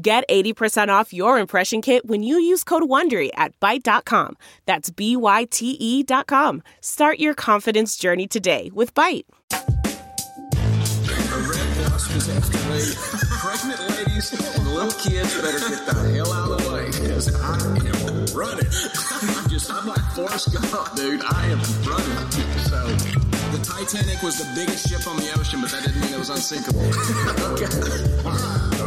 Get 80% off your impression kit when you use code WONDERY at Byte.com. That's B-Y-T-E dot com. Start your confidence journey today with Byte. Pregnant ladies and little kids better get the hell out of the way because I am running. I'm just, I'm like Forrest Gump, dude. I am running. So, the Titanic was the biggest ship on the ocean, but that didn't mean it was unsinkable. okay.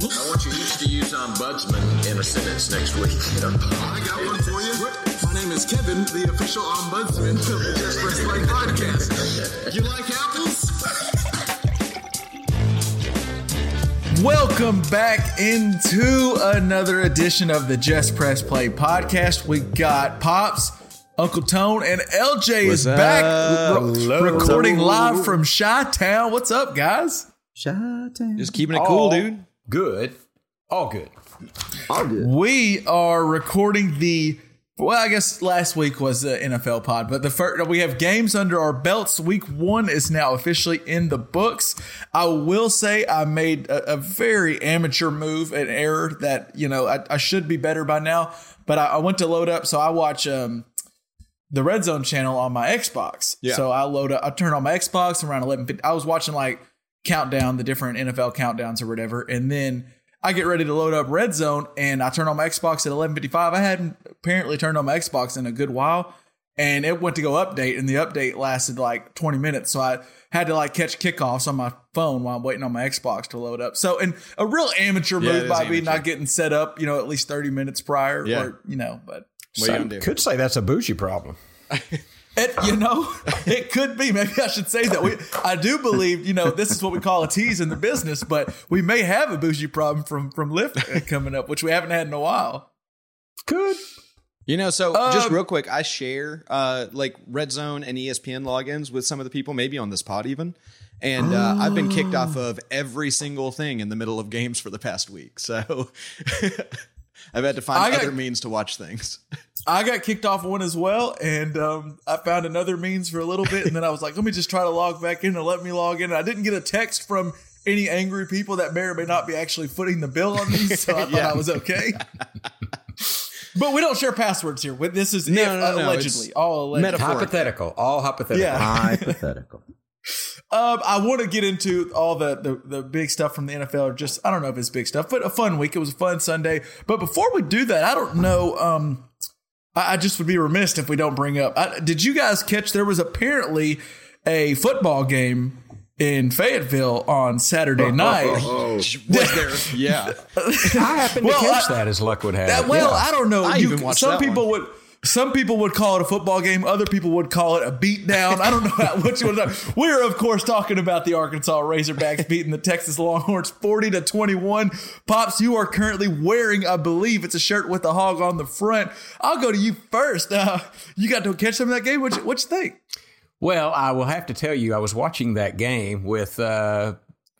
I want you each to use ombudsman in a sentence next week. I got one for you. My name is Kevin, the official ombudsman of the Just Press Play podcast. You like apples? Welcome back into another edition of the Just Press Play podcast. We got Pops, Uncle Tone, and LJ is back re- recording live from Chi Town. What's up, guys? Just keeping it cool, dude. Good. All good. All good. We are recording the well, I guess last week was the NFL pod, but the first we have games under our belts. Week one is now officially in the books. I will say I made a, a very amateur move, an error that you know I, I should be better by now. But I, I went to load up, so I watch um, the Red Zone channel on my Xbox. Yeah. So I load up, I turn on my Xbox around eleven. I was watching like countdown, the different NFL countdowns or whatever, and then I get ready to load up Red Zone, and I turn on my Xbox at eleven fifty five. I hadn't apparently turned on my Xbox in a good while, and it went to go update, and the update lasted like twenty minutes, so I had to like catch kickoffs on my phone while I'm waiting on my Xbox to load up. So, and a real amateur Yeah, move is by me not getting set up, you know, at least thirty minutes prior, Yeah. or you know, but. What are you? Could say that's a bougie problem. It, you know, it could be. Maybe I should say that. We, I do believe, you know, this is what we call a tease in the business, but we may have a bougie problem from from Lyft coming up, which we haven't had in a while. Good. You know, so Uh, just real quick, I share uh, like Red Zone and ESPN logins with some of the people, maybe on this pod even. And uh, I've been kicked off of every single thing in the middle of games for the past week. So I've had to find I got- other means to watch things. I got kicked off one as well, and um, I found another means for a little bit, and then I was like, let me just try to log back in and let me log in. And I didn't get a text from any angry people that may or may not be actually footing the bill on me, so I thought Yeah. I was okay. but we don't share passwords here. This is No, if, no, no, allegedly, it's all allegedly. Hypothetical. All hypothetical. Yeah. Hypothetical. Um, I want to get into all the, the the big stuff from the NFL. Or just I don't know if it's big stuff, but a fun week. It was a fun Sunday. But before we do that, I don't know. Um, I, I just would be remiss if we don't bring up. I, did you guys catch? There was apparently a football game in Fayetteville on Saturday oh, oh, night. Oh, was there? Yeah. I happened Well, to catch I- that as luck would have. That- it. well, Yeah. I don't know. I You- even watched some that people one. would. Some people would call it a football game. Other people would call it a beatdown. I don't know how, which one. We're of course talking about the Arkansas Razorbacks beating the Texas Longhorns forty to twenty one. Pops, you are currently wearing, I believe, it's a shirt with a hog on the front. I'll go to you first. Uh, you got to catch some of that game. What you, what you think? Well, I will have to tell you, I was watching that game with, uh,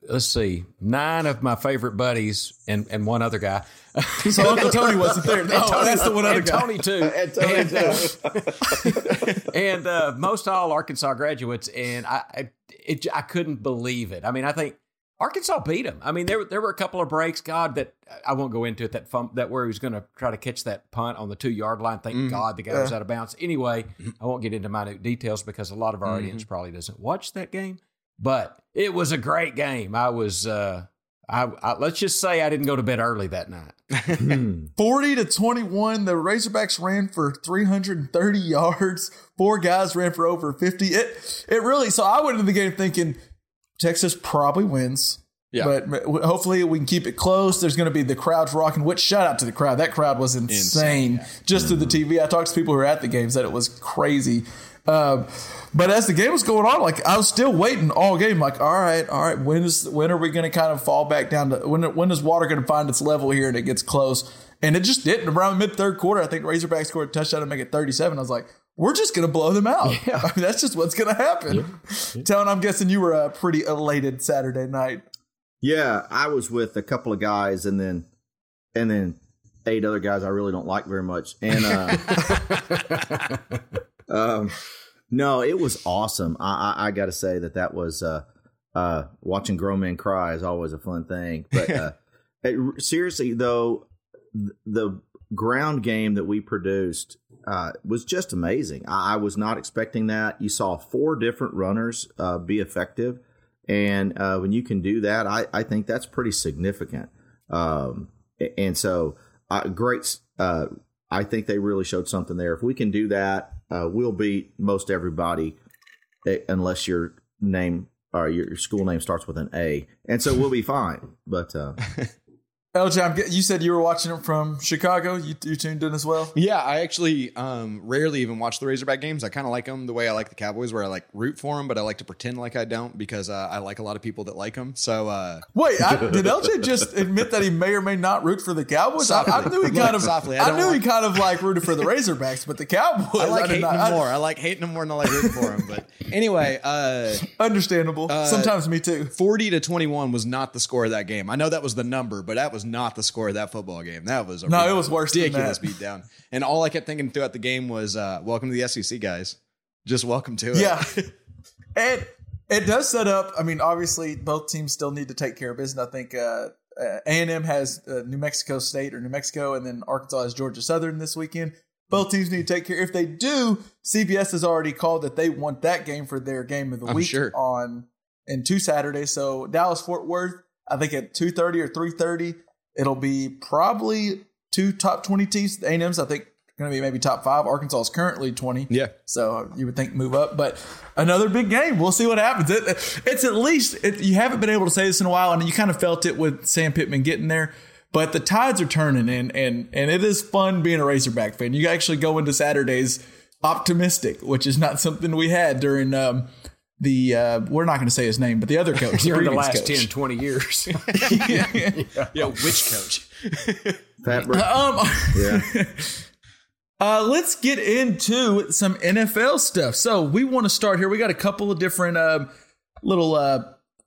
let's see, nine of my favorite buddies and, and one other guy. So Uncle Tony wasn't there. Oh, that's the one other and guy. Tony too. and uh, and uh, most all Arkansas graduates, and I I, it, I couldn't believe it. I mean, I think Arkansas beat them. I mean, there were- there were a couple of breaks. God, that I won't go into it. That fum, that where he was going to try to catch that punt on the two yard line. Thank God the guy was out of bounds. Anyway, I won't get into minute details because a lot of our audience probably doesn't watch that game. But it was a great game. I was. Uh, I, I let's just say I didn't go to bed early that night. 40 to 21 the razorbacks ran for 330 yards four guys ran for over 50 it it really so i went into the game thinking texas probably wins Yeah. but hopefully we can keep it close there's going to be the crowds rocking which shout out to the crowd that crowd was insane, Insane, just through the tv i talked to people who were at the games that it was crazy Um, but as the game was going on, like I was still waiting all game. Like, all right, all right, when is when are we going to kind of fall back down to when? When is water going to find its level here and it gets close? And it just didn't. Around mid third quarter, I think Razorback scored a touchdown to make it thirty seven. I was like, we're just going to blow them out. Yeah. I mean, that's just what's going to happen. Telling, I'm guessing you were uh, pretty elated Saturday night. Yeah, I was with a couple of guys and then and then eight other guys I really don't like very much. And uh um no, it was awesome. I I, I got to say that that was uh uh watching grown men cry is always a fun thing. But uh it- seriously though the ground game that we produced uh, was just amazing. I, I was not expecting that. You saw four different runners uh, be effective, and uh, when you can do that, I, I think that's pretty significant. Um, and so, uh, great. Uh, I think they really showed something there. If we can do that, uh, we'll beat most everybody, eh, unless your name or your, your school name starts with an A, and so we'll be fine. But uh, LJ, I'm, gue- you said you were watching it from Chicago. You, you tuned in as well. Yeah, I actually um, rarely even watch the Razorback games. I kind of like them the way I like the Cowboys, where I like root for them, but I like to pretend like I don't because uh, I like a lot of people that like them. So uh, Wait, I, did LJ just admit that he may or may not root for the Cowboys? I, I knew he kind of, Softly, I I, knew he like- kind of like rooted for the Razorbacks, but the Cowboys, I like hating not- them more. I like hating them more than I like rooting for them. But anyway, uh, Understandable. Sometimes me too. 40 to 21 was not the score of that game. I know that was the number, but that was not the score of that football game. That was a No, it was worse than ridiculous that. beatdown. And all I kept thinking throughout the game was, uh, "Welcome to the SEC, guys. Just welcome to it." Yeah, and it does set up. I mean, obviously, both teams still need to take care of business. I think uh, A and M has uh, New Mexico State or New Mexico, and then Arkansas has Georgia Southern this weekend. Both teams need to take care. If they do, CBS has already called that they want that game for their game of the I'm week sure. on in two Saturdays. So Dallas Fort Worth, I think at two thirty or three thirty, it'll be probably two top twenty teams. A and M's, I think, going to be maybe top five. Arkansas is currently twenty. Yeah. So you would think move up, but another big game. We'll see what happens. It, it's at least it, you haven't been able to say this in a while, and you kind of felt it with Sam Pittman getting there. But the tides are turning, and and and it is fun being a Razorback fan. You actually go into Saturdays optimistic, which is not something we had during um, the. Uh, we're not going to say his name, but the other coach, During the previous last coach. 10, 20 years. Yeah, which coach? Fabric, Um, yeah. Uh, let's get into some NFL stuff. So we want to start here. We got a couple of different uh, little uh,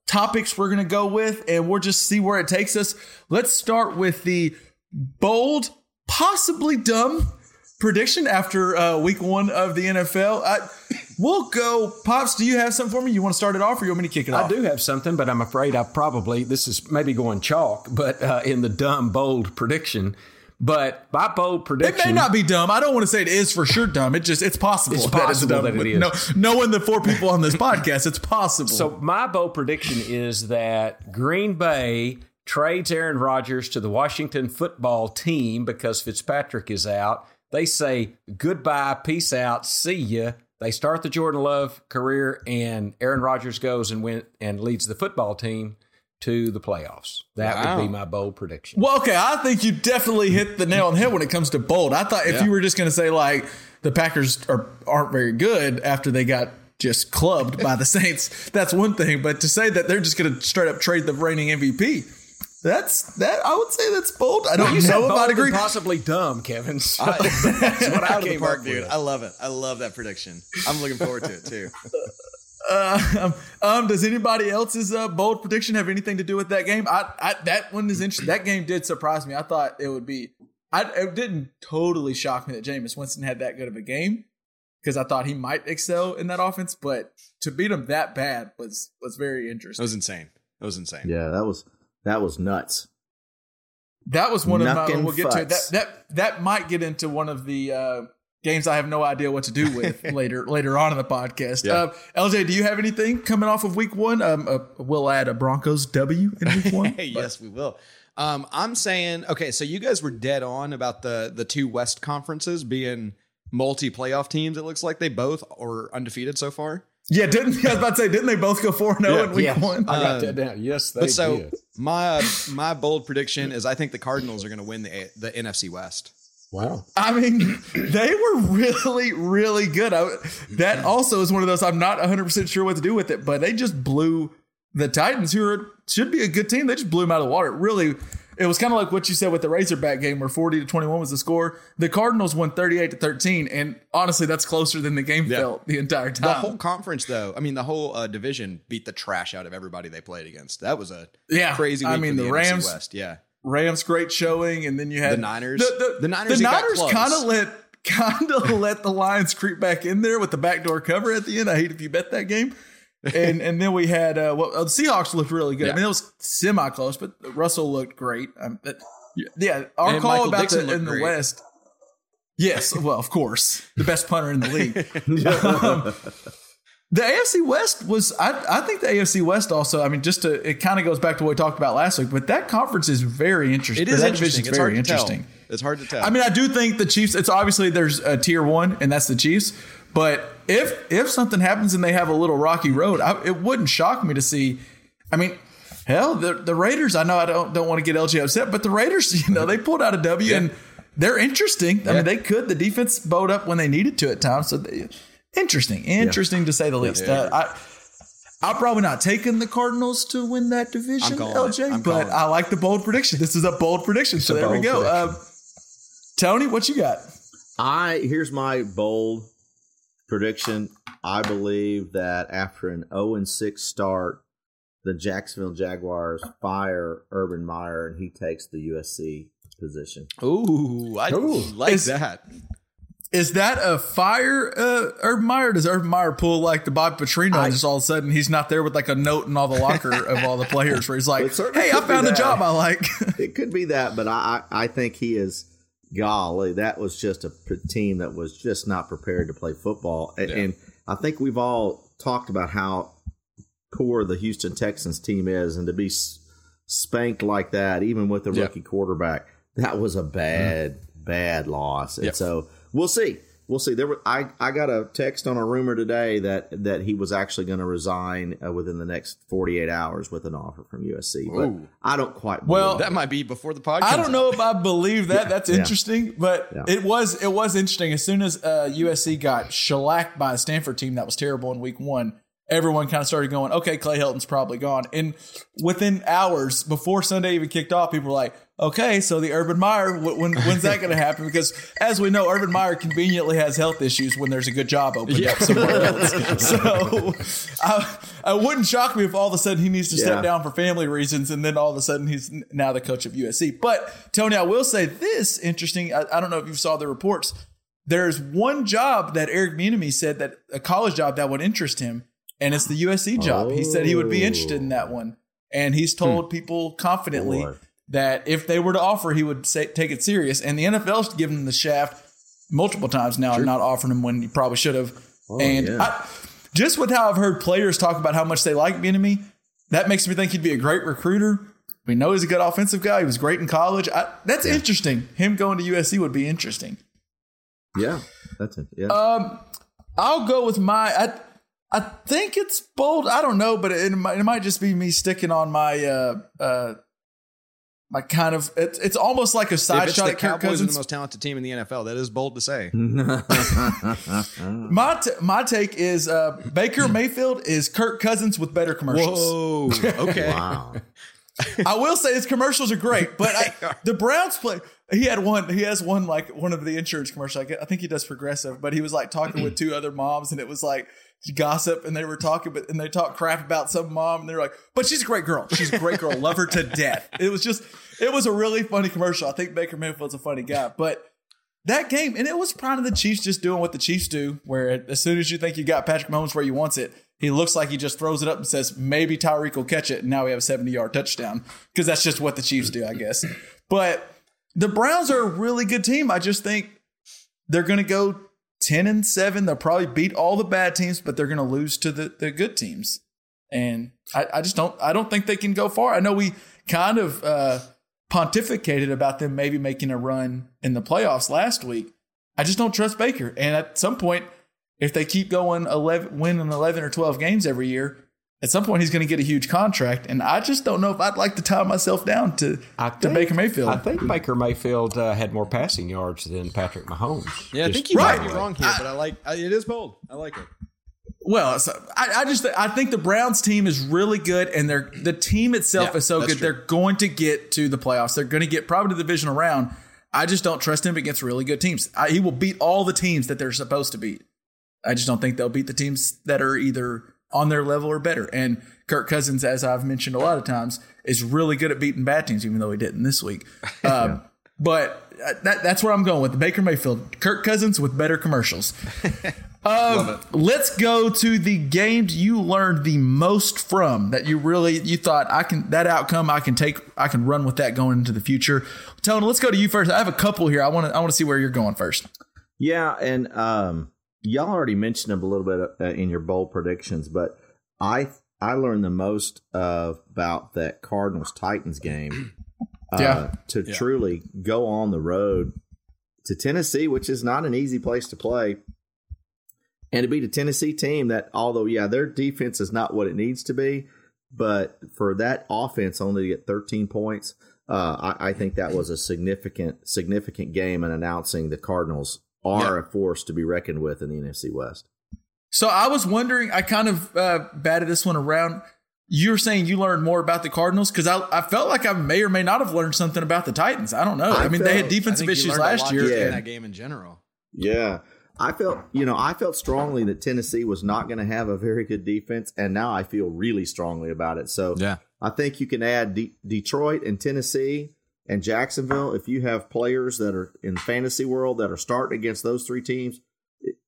topics we're going to go with, and we'll just see where it takes us. Let's start with the bold, possibly dumb prediction after uh, week one of the NFL. I, we'll go. Pops, do you have something for me? You want to start it off, or you want me to kick it off? I do have something, but I'm afraid I probably, this is maybe going chalk, but uh, in the dumb, bold prediction. But my bold prediction, It may not be dumb. I don't want to say it is for sure dumb. It just it's possible. It's that possible dumb. that it is. No, knowing the four people on this podcast, it's possible. So my bold prediction is that Green Bay trades Aaron Rodgers to the Washington football team because Fitzpatrick is out. They say goodbye, peace out, see ya. They start the Jordan Love career, and Aaron Rodgers goes and went and leads the football team to the playoffs. That Wow. would be my bold prediction. Well, okay, I think you definitely hit the nail on the head when it comes to bold. I thought if Yeah. you were just going to say like the Packers are, aren't very good after they got just clubbed by the Saints, that's one thing. But to say that they're just going to straight up trade the reigning MVP, that's that. I would say that's bold. I don't You know if bold I'd agree. possibly dumb, Kevin. So I, that's what I out of the came park, up dude. I love it. I love that prediction. I'm looking forward to it too. Uh, um, does anybody else's uh, bold prediction have anything to do with that game? I, I that one is interesting. That game did surprise me. I thought it would be. I it didn't totally shock me that Jameis Winston had that good of a game because I thought he might excel in that offense, but to beat him that bad was was very interesting. It was insane. It was insane. Yeah, that was that was nuts. That was one of my. We'll get to it. That that that might get into one of the uh, games I have no idea what to do with later later on in the podcast. Yeah. Uh, LJ, do you have anything coming off of Week One? Um, uh, we'll add a Broncos W in Week One. Yes, we will. Um, I'm saying okay. So you guys were dead on about the the two West conferences being multi playoff teams. It looks like they both are undefeated so far. Yeah, didn't I was about to say, didn't they both go four and zero Yeah. in Week Yes, One? I got that down. Yes, they But so did. my uh, my bold prediction is I think the Cardinals are going to win the the NFC West. Wow. I mean, they were really, really good. I, that also is one of those I'm not 100% sure what to do with it, but they just blew the Titans, who are, should be a good team. They just blew them out of the water. It really, it was kind of like what you said with the Razorback game where 40 to 21 was the score. The Cardinals won 38 to 13, and honestly, that's closer than the game Yeah. felt the entire time. The whole conference, though, I mean, the whole uh, division beat the trash out of everybody they played against. That was a Yeah. crazy I mean, the NFC Rams- West. Yeah. Rams great showing, and then you had The Niners. The, the, The Niners, The Niners kind of let kind of let the Lions creep back in there with the backdoor cover at the end. I hate if you bet that game. And and then we had uh, well, uh, the Seahawks looked really good. I mean, it was semi close, but Russell looked great. Um, yeah, our And call Michael about Dickson the, in looked the great. West. Yes, well, of course, the best punter in the league. Um, the AFC West was, I, I think the AFC West also. I mean, just to it kind of goes back to what we talked about last week, but that conference is very interesting. It is that interesting. division's It's very interesting. tell. It's hard to tell. I mean, I do think the Chiefs. It's obviously there's a tier one, and that's the Chiefs. But if if something happens and they have a little rocky road, I, it wouldn't shock me to see. I mean, hell, the the Raiders. I know I don't don't want to get LJ upset, but the Raiders, you know, they pulled out a W and they're interesting. I mean, they could. The defense bowed up when they needed to at times. So they, interesting, interesting to say the least. Uh, I. I'm probably not taking the Cardinals to win that division, I'm calling it. LJ, but. I like the bold prediction. This is a bold prediction. So there we go. Uh, Tony, what you got? I here's my bold prediction. I believe that after an 0 and 6 start, the Jacksonville Jaguars fire Urban Meyer and he takes the USC position. Ooh, I Ooh. like Is- that. Is that a fire, uh, Urban Meyer? Does Urban Meyer pull like the Bob Petrino and just all of a sudden he's not there with like a note in all the locker of all the players where he's like, hey, I found a job I like. It could be that, but I I, I think he is. Golly, that was just a team that was just not prepared to play football, and, and I think we've all talked about how poor the Houston Texans team is, and to be spanked like that, even with the Yeah. rookie quarterback, that was a bad, mm-hmm. bad loss. And Yep. so we'll see. We'll see. There were I, I got a text on a rumor today that that he was actually going to resign uh, within the next 48 hours with an offer from USC. But Ooh. I don't quite. Well, believe That might be before the podcast. I don't know if I believe that. That's Yeah. interesting, but Yeah. it was it was interesting. As soon as uh, USC got shellacked by a Stanford team that was terrible in Week One, everyone kind of started going, "Okay, Clay Helton's probably gone." And within hours before Sunday even kicked off, people were like, "Okay, so the Urban Meyer, when when's that going to happen?" Because as we know, Urban Meyer conveniently has health issues when there's a good job opened up somewhere else. So I, I wouldn't shock me if all of a sudden he needs to step down for family reasons, and then all of a sudden he's now the coach of USC. But Tony, I will say this interesting. I, I don't know if you saw the reports. There's one job that Eric Bieniemy said that a college job that would interest him, and it's the USC job. He said he would be interested in that one, and he's told people confidently Boy. that if they were to offer, he would say, take it serious. And the NFL's given him the shaft multiple times now, and not offering him when he probably should have. and yeah. I, just with how I've heard players talk about how much they like Bieniemy, that makes me think he'd be a great recruiter. We know he's a good offensive guy. He was great in college. I, that's interesting. Him going to USC would be interesting. Yeah, that's it. Yeah. Um, I'll go with my. I, I think it's bold. I don't know, but it, might, it might just be me sticking on my uh uh my kind of. It's it's almost like a If side it's shot the at Kirk Cowboys are Cousins. the most talented team in the NFL, that is bold to say. my t- my take is uh Baker Mayfield is Kirk Cousins with better commercials. Whoa. Okay. wow. I will say his commercials are great, but I, the Browns play. He had one. He has one like one of the insurance commercials. I think he does Progressive, but he was like talking with two other moms, and it was like gossip, and they were talking, but and they talk crap about some mom, and they're like, "But she's a great girl. She's a great girl. Love her to death." It was just, it was a really funny commercial. I think Baker Mayfield's a funny guy, but that game, and it was kind of the Chiefs just doing what the Chiefs do, where as soon as you think you got Patrick Mahomes where you wants it, he looks like he just throws it up and says, maybe Tyreek will catch it, and now we have a 70 yard touchdown. Because that's just what the Chiefs do, I guess. But the Browns are a really good team. I just think they're going to go 10 and 7. They'll probably beat all the bad teams, but they're going to lose to the, the good teams. And I, I just don't I don't think they can go far. I know we kind of uh, pontificated about them maybe making a run in the playoffs last week. I just don't trust Baker. And at some point, if they keep going 11, winning 11 or 12 games every year, at some point he's going to get a huge contract, and I just don't know if I'd like to tie myself down to I to Baker Mayfield. I think Baker Mayfield uh, had more passing yards than Patrick Mahomes. Yeah, I Just- think you Right. might be wrong here, but I like I, it is bold. I like it. Well, so I, I just I think the Browns team is really good, and they're the team itself Yeah, is so good. true. They're going to get to the playoffs. They're going to get probably the division round. I just don't trust him against really good teams. I, he will beat all the teams that they're supposed to beat. I just don't think they'll beat the teams that are either on their level or better. And Kirk Cousins, as I've mentioned a lot of times, is really good at beating bad teams, even though he didn't this week. Um, But uh, that, that's where I'm going with Baker Mayfield, Kirk Cousins with better commercials. Um, let's go to the games you learned the most from that you really you thought I can that outcome I can take I can run with that going into the future. Tony, let's go to you first. I have a couple here. I want to I want to see where you're going first. Yeah, and um, y'all already mentioned them a little bit uh, in your bold predictions, but I I learned the most uh, about that Cardinals Titans game. Uh, Yeah. to truly go on the road to Tennessee, which is not an easy place to play, and to beat a Tennessee team that, although yeah, their defense is not what it needs to be, but for that offense only to get 13 points, uh, I, I think that was a significant significant game in announcing the Cardinals are a force to be reckoned with in the NFC West. So I was wondering. I kind of uh, batted this one around. You're saying you learned more about the Cardinals because I, I felt like I may or may not have learned something about the Titans. I don't know. I, I mean, they had defensive I think you issues a last lot year. just in Yeah. that game in general. Yeah. I felt, you know, I felt strongly that Tennessee was not going to have a very good defense, and now I feel really strongly about it. So Yeah. I think you can add De- Detroit and Tennessee and Jacksonville. If you have players that are in the fantasy world that are starting against those three teams,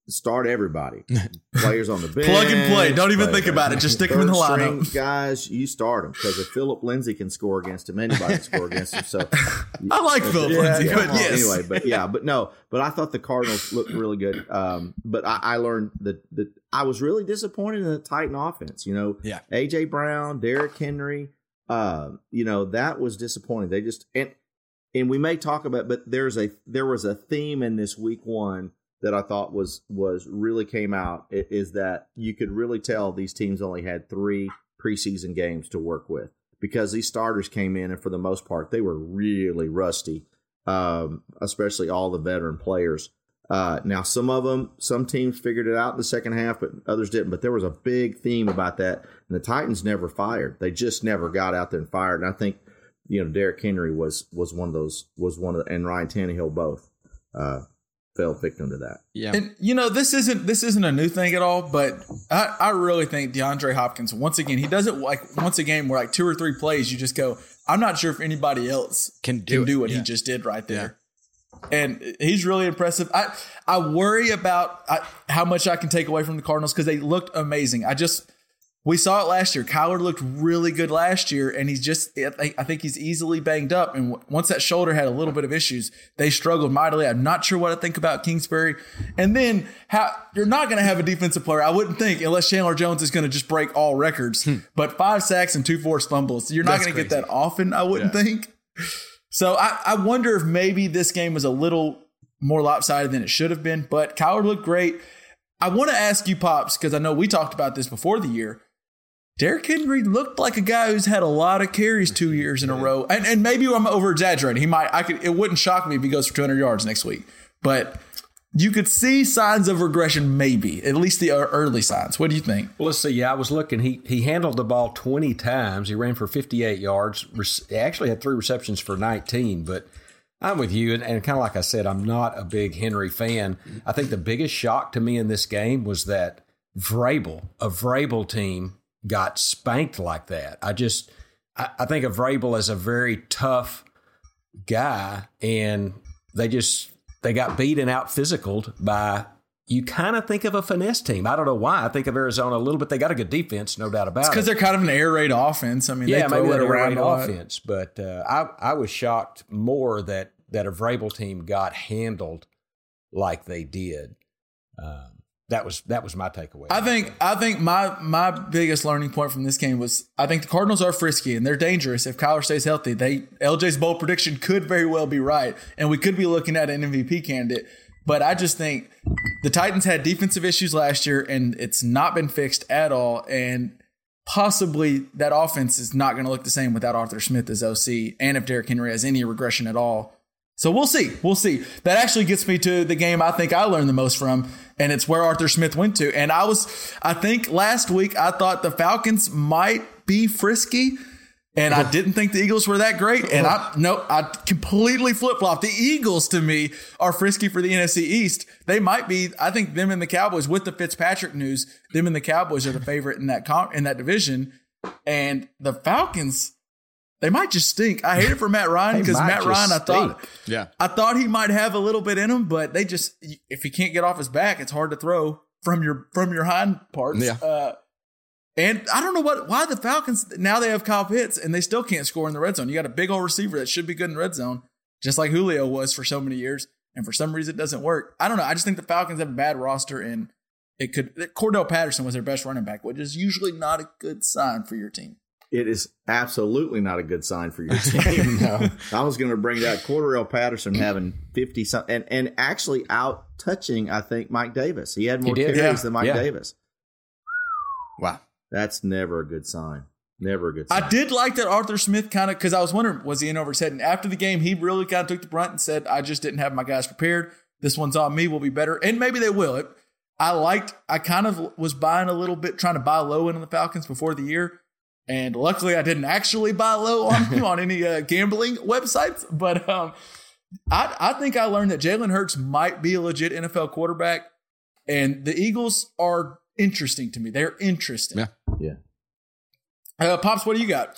start everybody. players on the bench, Plug and play. Don't even think about it. Just stick 'em in the lineup. Guys, you start them because if Philip Lindsay can score against him, anybody can score against him. So I like Philip Lindsay, yeah, but well, yes. Anyway, but yeah, but no, but I thought the Cardinals looked really good. Um, but I, I learned that that I was really disappointed in the Titan offense. You know, Yeah. AJ Brown, Derrick Henry. Um, you know that was disappointing. They just and and we may talk about, but there's a there was a theme in this week one that I thought was was really came out is that you could really tell these teams only had three preseason games to work with because these starters came in and for the most part they were really rusty, um, especially all the veteran players. Uh, now some of them, some teams figured it out in the second half, but others didn't. But there was a big theme about that, and the Titans never fired. They just never got out there and fired. And I think you know Derrick Henry was was one of those was one of the, and Ryan Tannehill both uh, fell victim to that. Yeah. And you know this isn't this isn't a new thing at all, but I, I really think DeAndre Hopkins once again he does it like once a game where like two or three plays you just go I'm not sure if anybody else Can do can do it, what he just did right there, and he's really impressive. I I worry about I, how much I can take away from the Cardinals because they looked amazing. I just we saw it last year. Kyler looked really good last year, and he's just, I think- he's easily banged up. And once that shoulder had a little bit of issues, they struggled mightily. I'm not sure what I think about Kingsbury. And then how you're not going to have a defensive player, I wouldn't think, unless Chandler Jones is going to just break all records. Hmm. But five sacks and two forced fumbles, you're not going to get that often, I wouldn't think. So I, I wonder if maybe this game was a little more lopsided than it should have been. But Coward looked great. I want to ask you, Pops, because I know we talked about this before the year. Derrick Henry looked like a guy who's had a lot of carries two years in a row, and and maybe I'm over exaggerating. He might, I could, it wouldn't shock me if he goes for 200 yards next week, but you could see signs of regression, maybe at least the early signs. What do you think? Well, let's see. Yeah, I was looking. He he handled the ball 20 times. He ran for 58 yards. He actually had three receptions for 19. But I'm with you, and, and kind of like I said, I'm not a big Henry fan. I think the biggest shock to me in this game was that Vrabel, a Vrabel team, got spanked like that. I just, I, I think of Vrabel as a very tough guy, and they just they got beat and out physicaled by. You kind of think of a finesse team. I don't know why. I think of Arizona a little bit. They got a good defense, no doubt about Because it. they're kind of an air raid offense. I mean, Yeah, they maybe that air raid offense. But uh, I I was shocked more that that a Vrabel team got handled like they did. Um, that was that was my takeaway. I think I think my my biggest learning point from this game was I think the Cardinals are frisky and they're dangerous. If Kyler stays healthy, they LJ's bold prediction could very well be right, and we could be looking at an MVP candidate. But I just think the Titans had defensive issues last year, and it's not been fixed at all. And possibly that offense is not going to look the same without Arthur Smith as OC, and if Derrick Henry has any regression at all. So we'll see. We'll see. That actually gets me to the game I think I learned the most from, and it's where Arthur Smith went to. And I was, I think last week I thought the Falcons might be frisky. And I didn't think the Eagles were that great. And I no, I completely flip flopped. The Eagles to me are frisky for the NFC East. They might be. I think them and the Cowboys with the Fitzpatrick news. Them and the Cowboys are the favorite in that con- in that division. And the Falcons, they might just stink. I hate it for Matt Ryan because Matt just Ryan, I thought, stink. Yeah. I thought he might have a little bit in him, but they just if he can't get off his back, it's hard to throw from your from your hind parts. Yeah. Uh, and I don't know what why the Falcons now they have Kyle Pitts and they still can't score in the red zone. You got a big old receiver that should be good in red zone, just like Julio was for so many years, and for some reason it doesn't work. I don't know. I just think the Falcons have a bad roster, and it could. Cordarrelle Patterson was their best running back, which is usually not a good sign for your team. It is absolutely not a good sign for your team. no. I was going to bring that Cordarrelle Patterson having 50 something and, and actually out touching, I think, Mike Davis. He had more did, carries yeah. than Mike Yeah. Davis. Wow. That's never a good sign. Never a good sign. I did like that Arthur Smith kind of because I was wondering was he in over his head, and after the game he really kind of took the brunt and said, "I just didn't have my guys prepared. This one's on me. We'll be better, and maybe they will." It, I liked. I kind of was buying a little bit, trying to buy low in on the Falcons before the year, and luckily I didn't actually buy low on on any uh, gambling websites. But um, I I think I learned that Jalen Hurts might be a legit NFL quarterback, and the Eagles are interesting to me. They're interesting. Yeah. Yeah. Uh, Pops, what do you got?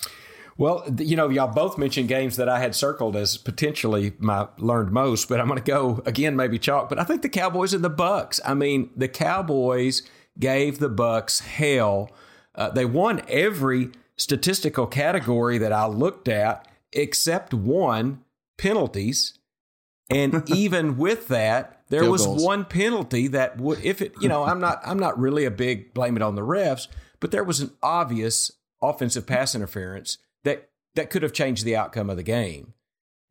Well, you know, y'all both mentioned games that I had circled as potentially my learned most, but I'm going to go again, maybe chalk. But I think the Cowboys and the Bucs. I mean, the Cowboys gave the Bucs hell. Uh, they won every statistical category that I looked at except one penalties. And even with that, there Field was goals. one penalty that would, if it, you know, I'm not, I'm not really a big blame it on the refs, but there was an obvious offensive pass interference that that could have changed the outcome of the game.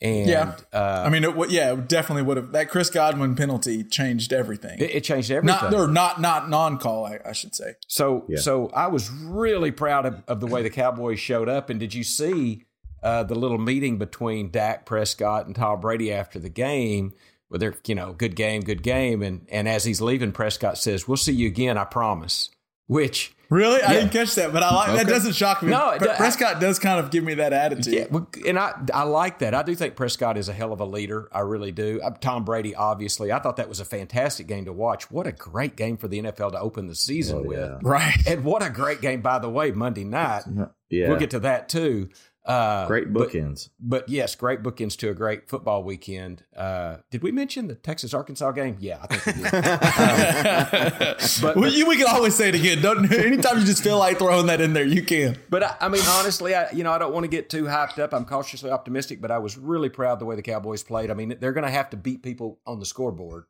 And Yeah. uh, I mean, it, would- yeah, it definitely would have. That Chris Godwin penalty changed everything. it, it changed everything. not or not not non call, I, I should say. So Yeah. so I was really proud of, of the way the Cowboys showed up. And did you see uh, the little meeting between Dak Prescott and Tom Brady after the game? Where they're you know good game, good game, and and as he's leaving, Prescott says, "We'll see you again, I promise." Which Really, I didn't catch that, but I like that. Doesn't shock me. No, it Pre- do- Prescott does kind of give me that attitude. Yeah, and I I like that. I do think Prescott is a hell of a leader. I really do. Uh, Tom Brady, obviously, I thought that was a fantastic game to watch. What a great game for the NFL to open the season Oh, with, yeah. Right. and what a great game, by the way, Monday night. Yeah. We'll get to that too. Uh, Great but- bookends. But, yes, great bookends to a great football weekend. Uh, did we mention the Texas Arkansas game? Yeah, I think we did. but, well, you, we can always say it again. Don't anytime you just feel like throwing that in there, you can. But I, I mean, honestly, I you know I don't want to get too hyped up. I'm cautiously optimistic, but I was really proud the way the Cowboys played. I mean, they're going to have to beat people on the scoreboard.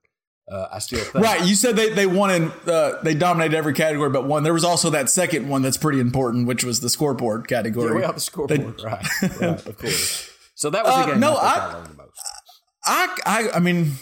Uh, I still think. Right. You said they they won in uh, they dominated every category but one. There was also that second one that's pretty important, which was the scoreboard Yeah, category. we on the scoreboard. right. Right. Of course. So that was Uh, the game. no, I, I- I learned the most. I, I I mean,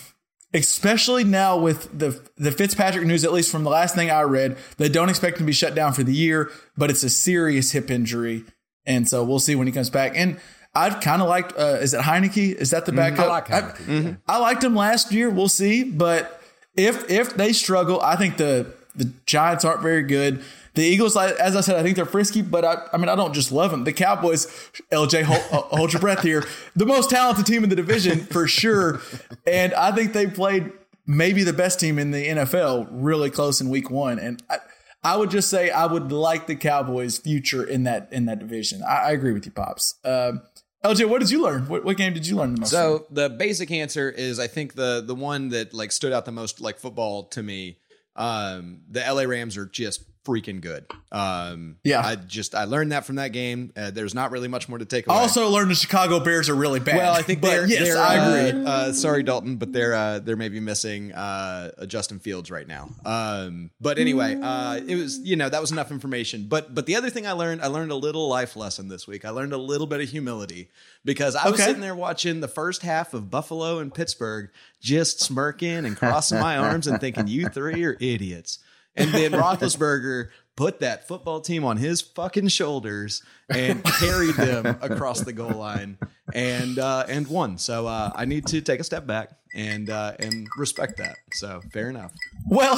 especially now with the the Fitzpatrick news, at least from the last thing I read, they don't expect him to be shut down for the year, but it's a serious hip injury, and so we'll see when he comes back. And I've kind of liked. Uh, is it Heinicke? Is that the backup? I like Heinicke, yeah. I liked him last year. We'll see, but if if they struggle, I think the the Giants aren't very good. The Eagles, as I said, I think they're frisky, but I, I mean, I don't just love them. The Cowboys, LJ, hold, uh, hold your breath here. The most talented team in the division for sure, and I think they played maybe the best team in the NFL really close in Week One. And I, I would just say I would like the Cowboys' future in that in that division. I, I agree with you, pops. Um, LJ, what did you learn? What, what game did you learn the most? from? So the basic answer is I think the the one that like stood out the most like football to me. Um, the LA Rams are just freaking good. Um, Yeah. I just I learned that from that game. Uh, there's not really much more to take away. I also learned the Chicago Bears are really bad. Well, I think but they're, yes, they're, I uh, agree. Uh, sorry, Dalton, but they're uh, they're maybe missing uh, a Justin Fields right now. Um, but anyway, uh, it was you know that was enough information. But but the other thing I learned, I learned a little life lesson this week. I learned a little bit of humility because I was Okay. sitting there watching the first half of Buffalo and Pittsburgh, just smirking and crossing my arms and thinking, "You three are idiots." And then Roethlisberger put that football team on his fucking shoulders and carried them across the goal line and uh, and won. So uh, I need to take a step back and uh, and respect that. So fair enough. Well,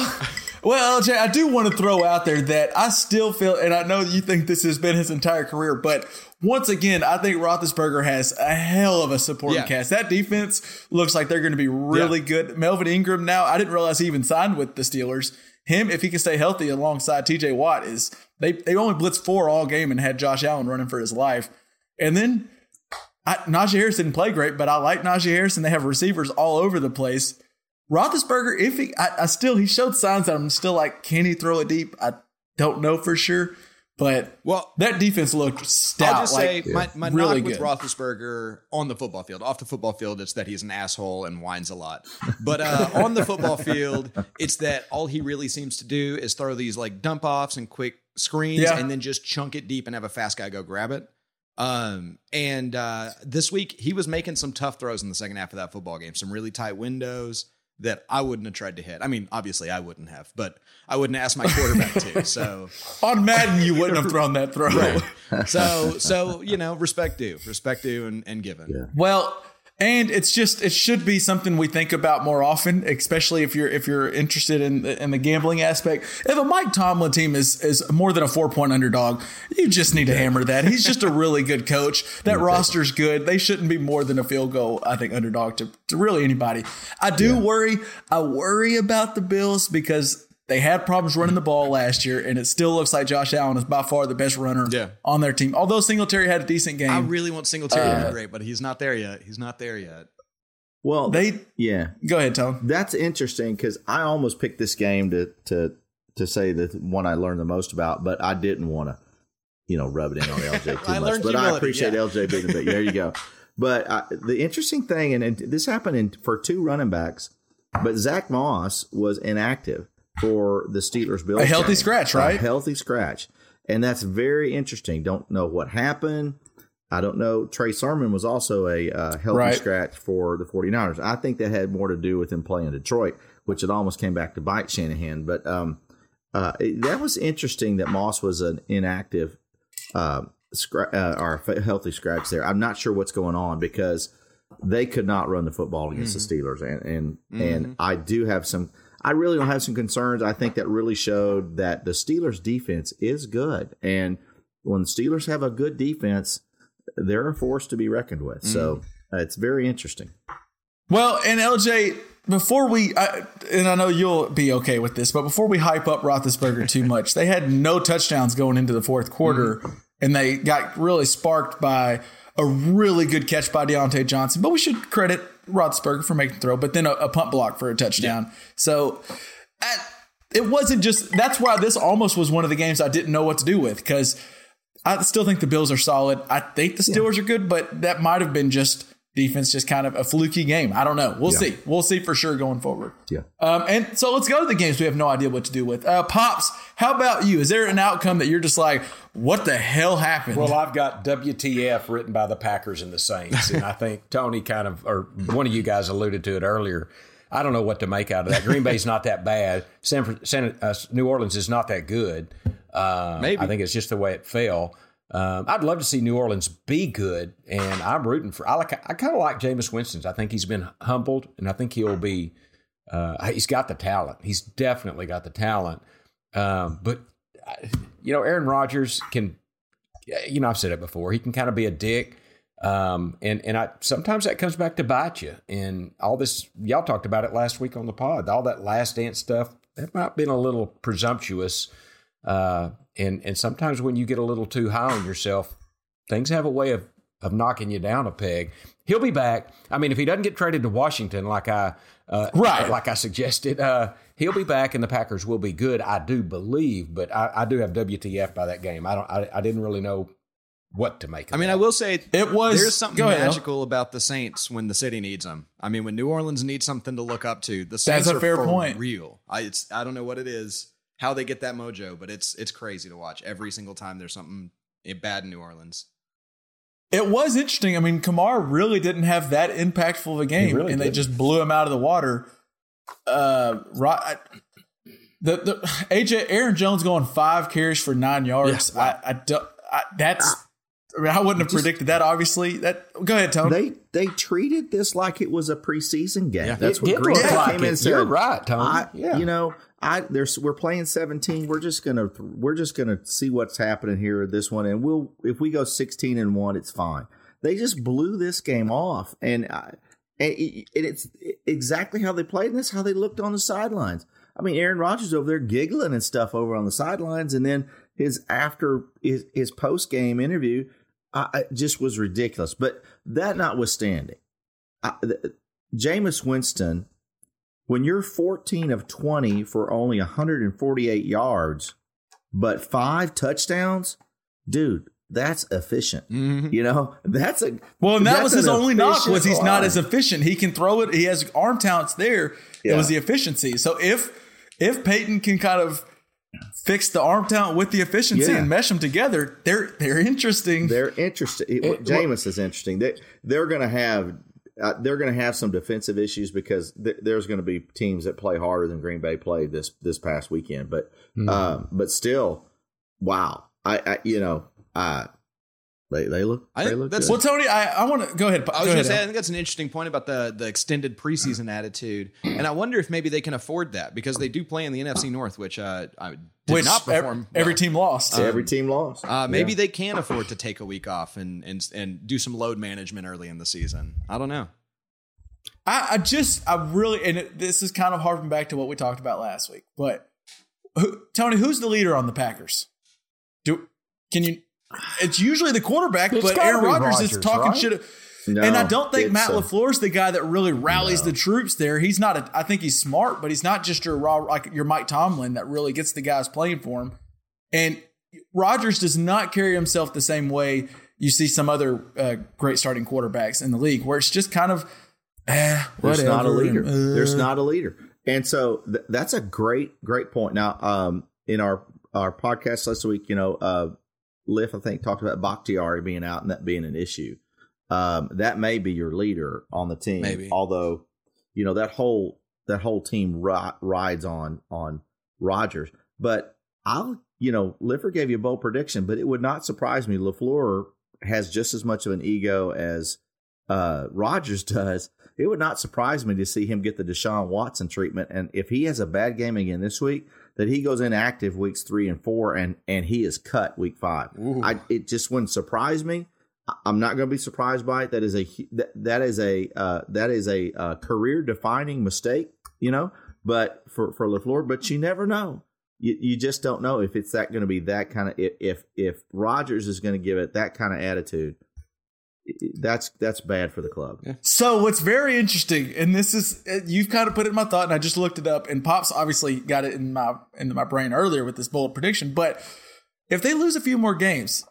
well, LJ, I do want to throw out there that I still feel, and I know you think this has been his entire career, but once again, I think Roethlisberger has a hell of a supporting Yeah. cast. That defense looks like they're going to be really Yeah. good. Melvin Ingram now, I didn't realize he even signed with the Steelers. Him, if he can stay healthy alongside TJ Watt, is they they only blitzed four all game and had Josh Allen running for his life. And then I, Najee Harris didn't play great, but I like Najee Harris, and they have receivers all over the place. Roethlisberger, if he, I, I still, he showed signs that I'm still like, can he throw it deep? I don't know for sure, but Well, that defense looked stout. I'll just like, say my, my really knock with good. Roethlisberger on the football field. Off the football field, it's that he's an asshole and whines a lot. But uh, on the football field, it's that all he really seems to do is throw these like dump offs and quick screens, Yeah. and then just chunk it deep and have a fast guy go grab it. Um, and uh, this week he was making some tough throws in the second half of that football game, some really tight windows that I wouldn't have tried to hit. I mean, obviously I wouldn't have, but I wouldn't ask my quarterback to. So on Madden, you wouldn't have thrown that throw. so so you know respect due respect due and, and given Well, and it's just it should be something we think about more often, especially if you're if you're interested in the, in the gambling aspect. If a Mike Tomlin team is is more than a four point underdog, you just need to hammer that. He's just a really good coach. That roster's good. They shouldn't be more than a field goal. I think underdog to, to really anybody. I do worry. I worry about the Bills because. They had problems running the ball last year, and it still looks like Josh Allen is by far the best runner Yeah. on their team. Although Singletary had a decent game, I really want Singletary to Uh, be great, but he's not there yet. He's not there yet. Well, they yeah, go ahead, Tom. that's interesting because I almost picked this game to to to say the one I learned the most about, but I didn't want to, you know, rub it in on LJ too I much. But I appreciate yeah. LJ being the big. There you go. But uh, the interesting thing, and, and this happened in, for two running backs, but Zach Moss was inactive for the Steelers. Bills A healthy game. scratch, A right? healthy scratch, and that's very interesting. Don't know what happened. I don't know. Trey Sermon was also a uh, healthy Right. scratch for the 49ers. I think that had more to do with him playing Detroit, which it almost came back to bite Shanahan. But um, uh, it- that was interesting that Moss was an inactive uh, scra- uh, or healthy scratch there. I'm not sure what's going on because they could not run the football against the Steelers, and and and I do have some. I really don't have some concerns. I think that really showed that the Steelers' defense is good, and when the Steelers have a good defense, they're a force to be reckoned with. So uh, it's very interesting. Well, and LJ, before we, I, and I know you'll be okay with this, but before we hype up Roethlisberger too much, they had no touchdowns going into the fourth quarter, and they got really sparked by a really good catch by Diontae Johnson. But we should credit Roethlisberger for making the throw, but then a, a punt block for a touchdown. So. I, it wasn't just that's why this almost was one of the games I didn't know what to do with because I still think the Bills are solid. I think the Steelers are good, but that might have been just defense, just kind of a fluky game. I don't know. We'll see. We'll see for sure going forward. Yeah. Um, and so let's go to the games we have no idea what to do with. Uh, Pops, how about you? Is there an outcome that you're just like, what the hell happened? Well, I've got WTF written by the Packers and the Saints, and I think Tony kind of, or one of you guys alluded to it earlier. I don't know what to make out of that. Green Bay's not that bad. San, Fran- San, uh, New Orleans is not that good. Uh, Maybe. I think it's just the way it fell. Um, I'd love to see New Orleans be good, and I'm rooting for. I like. I kind of like Jameis Winston. I think he's been humbled, and I think he'll be. Uh, he's got the talent. He's definitely got the talent. Um, but you know, Aaron Rodgers can. You know, I've said it before. He can kind of be a dick. Um, and and I sometimes that comes back to bite you. And all this, y'all talked about it last week on the pod. All that last dance stuff that might have been a little presumptuous. Uh, and and sometimes when you get a little too high on yourself, things have a way of of knocking you down a peg. He'll be back. I mean, if he doesn't get traded to Washington, like I uh, Right. like I suggested, uh, he'll be back, and the Packers will be good. I do believe, but I, I do have WTF by that game. I don't. I, I didn't really know what to make. Of I mean, that. I will say It was- there's something go ahead, Al. magical about the Saints when the city needs them. I mean, when New Orleans needs something to look up to, the Saints a are fair for point. real. I it's I don't know what it is, how they get that mojo, but it's it's crazy to watch every single time there's something bad in New Orleans. It was interesting. I mean, Kamara really didn't have that impactful of a game, really and they didn't. just blew him out of the water. Uh, Ro- I- The, the AJ Aaron Jones going five carries for nine yards. I, I don't. I, that's. I, mean, I wouldn't have predicted that. Obviously, that. Go ahead, Tony. They they treated this like it was a preseason game. Yeah, That's it what did Green look like came in it. and said. You're right, Tony. I, Yeah. You know, I there's we're playing 17. We're just gonna we're just gonna see what's happening here. This one, and we'll if we go 16 and one, it's fine. They just blew this game off, and I, and it- and it's exactly how they played, and that's how they looked on the sidelines. I mean, Aaron Rodgers over there giggling and stuff over on the sidelines, and then his after his, his post game interview I, I just was ridiculous. But that notwithstanding, I, th- Jameis Winston, when you're 14 of 20 for only 148 yards, but five touchdowns, dude, that's efficient. Mm-hmm. You know, that's a Well, and that was his only knock was he's efficient not as efficient. He can throw it. He has arm talents there. It was the efficiency. So if if Peyton can kind of fix the arm talent with the efficiency Yeah. and mesh them together, they're they're interesting. They're interesting. It, It- Jameis is interesting. They they're going to have uh, they're going to have some defensive issues because th- there's going to be teams that play harder than Green Bay played this this past weekend. But um, but still, wow. I, I you know uh, they they look I they look that's- good. well, Tony, I, I want to go ahead. I was going to say, I think that's an interesting point about the the extended preseason attitude, and I wonder if maybe they can afford that because they do play in the NFC North, which uh, I did which not perform. every well. team lost. Every team lost. Uh, maybe Yeah. they can afford to take a week off and and and do some load management early in the season. I don't know. I, I just, I really, and it, this is kind of harping back to what we talked about last week. But who, Tony, who's the leader on the Packers? Do can you? It's usually the quarterback, It's but Aaron be Rodgers is talking right? shit. No, and I don't think Matt uh, is the guy that really rallies the troops there. He's not. A, I think he's smart, but he's not just your raw like your Mike Tomlin that really gets the guys playing for him. And Rodgers does not carry himself the same way you see some other uh, great starting quarterbacks in the league, where it's just kind of, eh, There's not a leader. and, uh, There's not a leader. And so th- that's a great, great point. Now, um, in our our podcast last week, you know, uh, Liff, I think, talked about Bakhtiari being out and that being an issue. Um, that may be your leader on the team. Maybe. Although, you know, that whole that whole team ri- rides on on Rodgers. But I'll, you know, Liffer gave you a bold prediction, but it would not surprise me. Lafleur has just as much of an ego as uh, Rodgers does. It would not surprise me to see him get the Deshaun Watson treatment. And if he has a bad game again this week, that he goes inactive weeks three and four, and and he is cut week five. I, it just wouldn't surprise me. I'm not going to be surprised by it. That is a that, that is a uh, that is a uh, career defining mistake, you know. But for for Lafleur, but you never know. You, you just don't know if it's that going to be that kind of if if, if Rodgers is going to give it that kind of attitude. That's that's bad for the club. So what's very interesting, and this is you've kind of put it in my thought, and I just looked it up, and Pops obviously got it in my into my brain earlier with this bold prediction. But if they lose a few more games,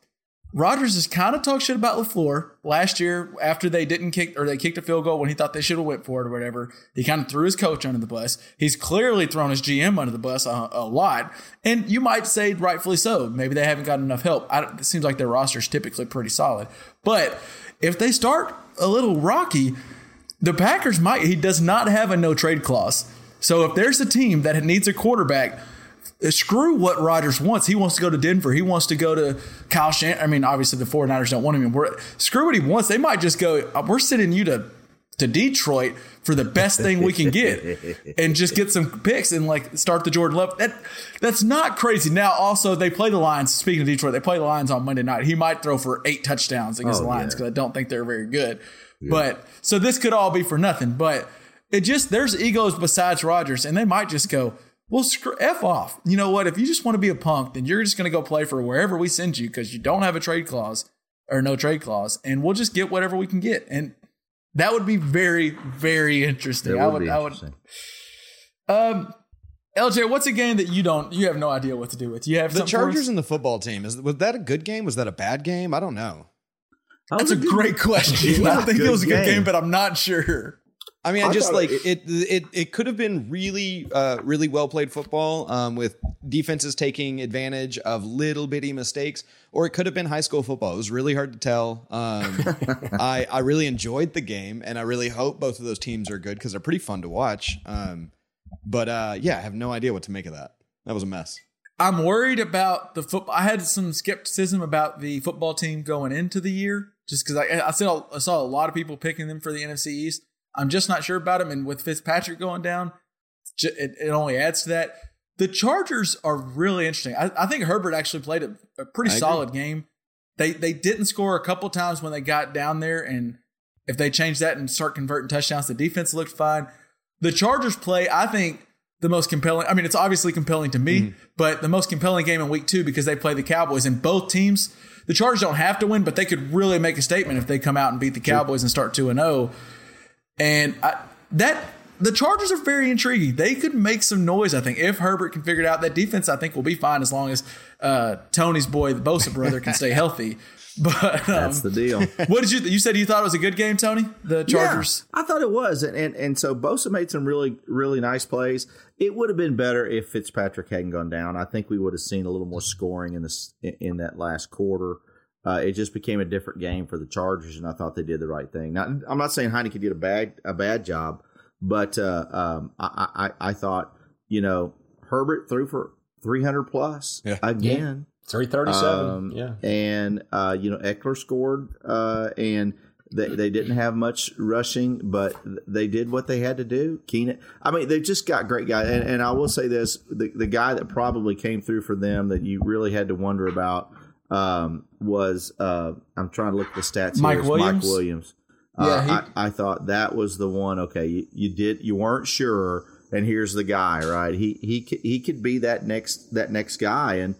Rodgers has kind of talked shit about Lafleur last year after they didn't kick or they kicked a field goal when he thought they should have went for it or whatever. He kind of threw his coach under the bus. He's clearly thrown his GM under the bus a, a lot, and you might say rightfully so. Maybe they haven't gotten enough help. I, don't- it seems like their roster is typically pretty solid, but if they start a little rocky, the Packers might. He does not have a no trade clause. So if there's a team that needs a quarterback, screw what Rodgers wants. He wants to go to Denver. He wants to go to Kyle Shan. I mean, obviously the 49ers don't want him. We're, screw what he wants. They might just go, "Uh, we're sending you to to Detroit for the best thing we can get and just get some picks and like start the Jordan Love. That that's not crazy. Now also they play the Lions. Speaking of Detroit, they play the Lions on Monday night. He might throw for eight touchdowns against Oh, the Lions yeah. because I don't think they're very good. But so this could all be for nothing. But it just there's egos besides Rodgers, and they might just go, well, screw f off. You know what? If you just want to be a punk, then you're just going to go play for wherever we send you because you don't have a trade clause or no trade clause, and we'll just get whatever we can get. And that would be very, very interesting. It I would would, be I would. Um, LJ, what's a game that you don't, you have no idea what to do with? You have The something for us? Chargers and the football team is was that a good game? Was that a bad game? I don't know. That That's a good- great question. I was a think it was a good game, game. but I'm not sure. I mean, I, I just like it- it. It it could have been really, uh, really well played football um, with defenses taking advantage of little bitty mistakes, or it could have been high school football. It was really hard to tell. Um, I I really enjoyed the game, and I really hope both of those teams are good because they're pretty fun to watch. Um, But uh, yeah, I have no idea what to make of that. That was a mess. I'm worried about the football. I had some skepticism about the football team going into the year, just because I, I saw I saw a lot of people picking them for the NFC East. I'm just not sure about him. and with Fitzpatrick going down, it, it only adds to that. The Chargers are really interesting. I, I think Herbert actually played a, a pretty I solid game. They they didn't score a couple times when they got down there, and if they change that and start converting touchdowns, the defense looked fine. The Chargers play, I think, the most compelling. I mean, it's obviously compelling to me, Mm-hmm. but the most compelling game in week two because they play the Cowboys and both teams. The Chargers don't have to win, but they could really make a statement if they come out and beat the Cowboys and start two and zero. And I, that the Chargers are very intriguing. They could make some noise, I think, if Herbert can figure it out. That defense, I think, will be fine as long as uh, Tony's boy, the Bosa brother, can stay healthy. But um, That's the deal. what did you? You said you thought it was a good game, Tony. The Chargers. Yeah, I thought it was, and, and and so Bosa made some really really nice plays. It would have been better if Fitzpatrick hadn't gone down. I think we would have seen a little more scoring in this in that last quarter. Uh, it just became a different game for the Chargers, and I thought they did the right thing. Now, I'm not saying Heinicke did a bad a bad job, but uh, um, I, I I thought you know Herbert threw for 300 plus Yeah. again. Three thirty-seven. Um, yeah. And uh, you know, Ekeler scored, uh, and they they didn't have much rushing, but they did what they had to do. Keenan, I mean, they just got great guys. And, and I will say this: the the guy that probably came through for them that you really had to wonder about um, was uh, I'm trying to look at the stats. Mike here. Williams? Mike Williams. Yeah, Uh, he- I, I thought that was the one. Okay, you, you did you weren't sure, and here's the guy. Right, he he he could be that next that next guy, and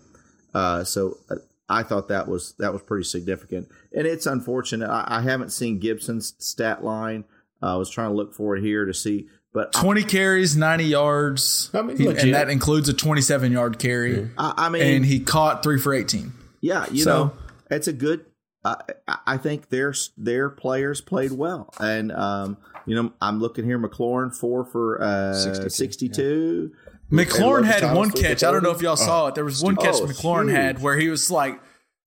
uh, so uh, I thought that was that was pretty significant. And it's unfortunate. I, I haven't seen Gibson's stat line. Uh, I was trying to look for it here to see, but I, 20 carries, 90 yards. I mean, He- and that includes a 27 yard carry. I, I mean, and he caught three for 18. Yeah, you So- know, it's a good. I I- I think their their players played well, and um, you know, I'm looking here. McLaurin four for uh, 62, 62. McLaurin had one catch. I don't know if y'all saw it. There was one catch Oh, McLaurin huge. had where he was like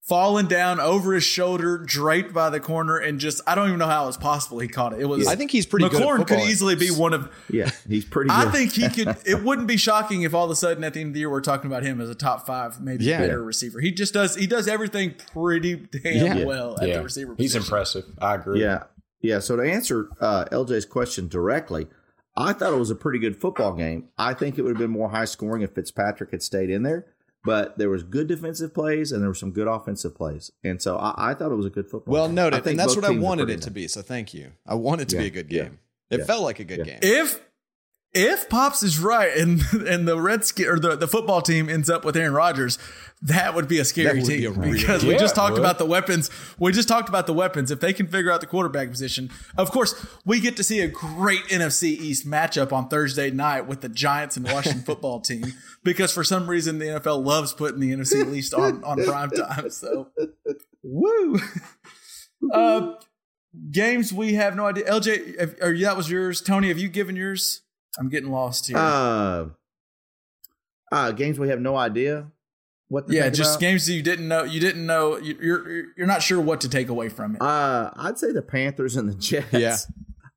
falling down over his shoulder, draped by the corner, and just I don't even know how it was possible he caught it. It was. I think he's pretty good at could easily be one of. Yeah, he's pretty. I good. think he could. It wouldn't be shocking if all of a sudden at the end of the year we're talking about him as a top five, maybe Yeah. better receiver. He just does. He does everything pretty damn Yeah. well at yeah. the receiver. He's position. impressive. I agree. Yeah, yeah. So to answer uh, LJ's question directly, I thought it was a pretty good football game. I think it would have been more high scoring if Fitzpatrick had stayed in there. But there was good defensive plays and there were some good offensive plays, and so I, I thought it was a good football. Well game. I noted, and that's what I wanted it to be. So thank you. I want it to Yeah, be a good yeah, game. It yeah, felt like a good yeah. game. if if Pops is right and and the Redskin or the, the football team ends up with Aaron Rodgers, that would be a scary That would be team a because we just talked about the weapons. We just talked about the weapons. If they can figure out the quarterback position, of course, we get to see a great NFC East matchup on Thursday night with the Giants and Washington football team because for some reason the NFL loves putting the NFC East on on prime time. So, woo. Uh, games we have no idea. LJ, have, or that was yours. Tony, have you given yours? I'm getting lost here. Uh, uh, games we have no idea what. To yeah, think just about. games that you didn't know. You didn't know. you- You're you're not sure what to take away from it. Uh, I'd say the Panthers and the Jets. Yeah.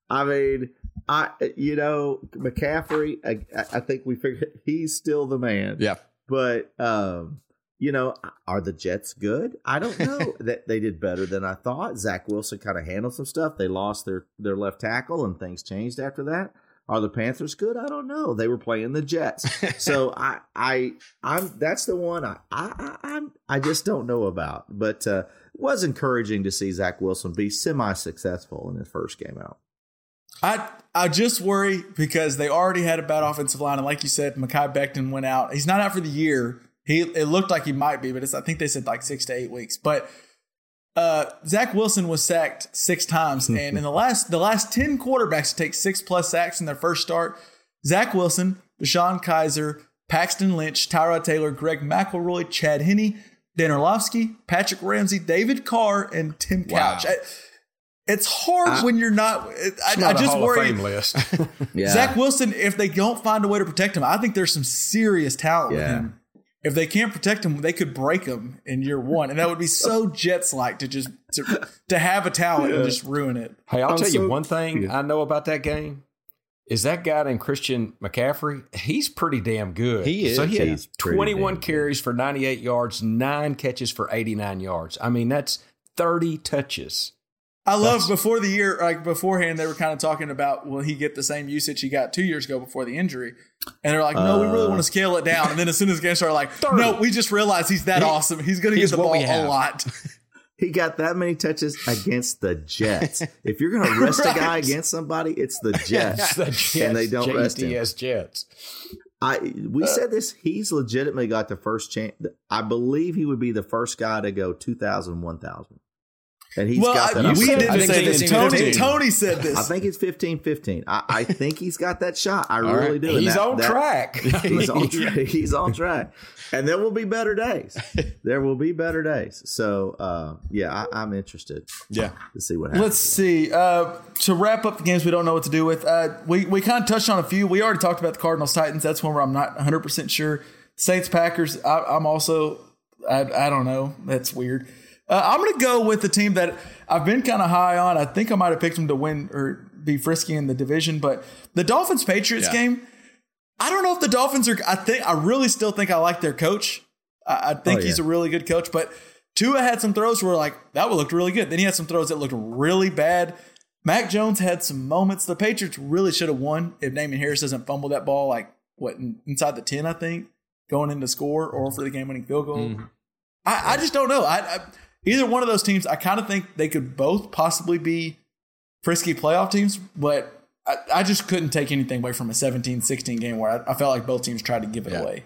I mean, I you know McCaffrey. I, I think we figured he's still the man. Yeah. but um, you know, are the Jets good? I don't know. that they did better than I thought. Zach Wilson kind of handled some stuff. They lost their their left tackle, and things changed after that. Are the Panthers good? I don't know. They were playing the Jets, so I I I'm that's the one I I I, I'm- I just don't know about. But uh, it was encouraging to see Zach Wilson be semi successful in his first game out. I I just worry because they already had a bad offensive line, and like you said, Mekhi Becton went out. He's not out for the year. He it looked like he might be, but it's I think they said like six to eight weeks. But uh, Zach Wilson was sacked six times, and in the last the last ten quarterbacks to take six plus sacks in their first start, Zach Wilson, DeShone Kizer, Paxton Lynch, Tyrod Taylor, Greg McElroy, Chad Henne, Dan Orlovsky, Patrick Ramsey, David Carr, and Tim Couch. I- it's hard when you're not. I, It's I just Hall worry. of Fame list. Yeah, Zach Wilson, if they don't find a way to protect him, I think there's some serious talent with him. If they can't protect him, they could break him in year one, and that would be so Jets like to just to, to have a talent and just ruin it. Hey, I'll I'm tell so- you one thing I know about that game. is that guy named Christian McCaffrey. He's pretty damn good. He is. So he had 21 damn good. carries for 98 yards, nine catches for 89 yards. I mean, that's 30 touches. I love before the year, like beforehand, they were kind of talking about will he get the same usage he got two years ago before the injury, and they're like, no, we really want to scale it down. And then as soon as the game started, like, no, we just realized he's that He- awesome. He's going to get the ball a lot. He got that many touches against the Jets. If you're going to rest a guy against somebody, it's the Jets. the Jets, and they don't rest him. JETS Jets. I Uh, we said this. He's legitimately got the first chance. I believe he would be the first guy to go 2,000, 1,000. And he's well, got that. I, we said- didn't I say this. Tony, Tony said this. I think it's 15 15. I, I think he's got that shot. I All really right. do. He's that- on that- track. He's on track. He's on track. And there will be better days. There will be better days. So, uh, yeah, I, I'm interested Yeah. to see what happens. Let's see. Uh, to wrap up the games we don't know what to do with, uh, we, we kind of touched on a few. We already talked about the Cardinals Titans. That's one where I'm not 100% sure. Saints Packers, I, I'm also, I, I don't know. That's weird. Uh, I'm going to go with the team that I've been kind of high on. I think I might have picked them to win or be frisky in the division, but the Dolphins Patriots Yeah. game, I don't know if the Dolphins are, I think, I really still think I like their coach. I, I think Oh, he's a really good coach, but Tua had some throws where like that would looked really good. Then he had some throws that looked really bad. Mac Jones had some moments. The Patriots really should have won if Naaman Harris doesn't fumble that ball like what in- inside the ten, I think, going into score or for the game winning field goal. I, I just don't know. I, I either one of those teams. I kind of think they could both possibly be frisky playoff teams, but. I, I just couldn't take anything away from a 17-16 game where I, I felt like both teams tried to give it Yeah. away.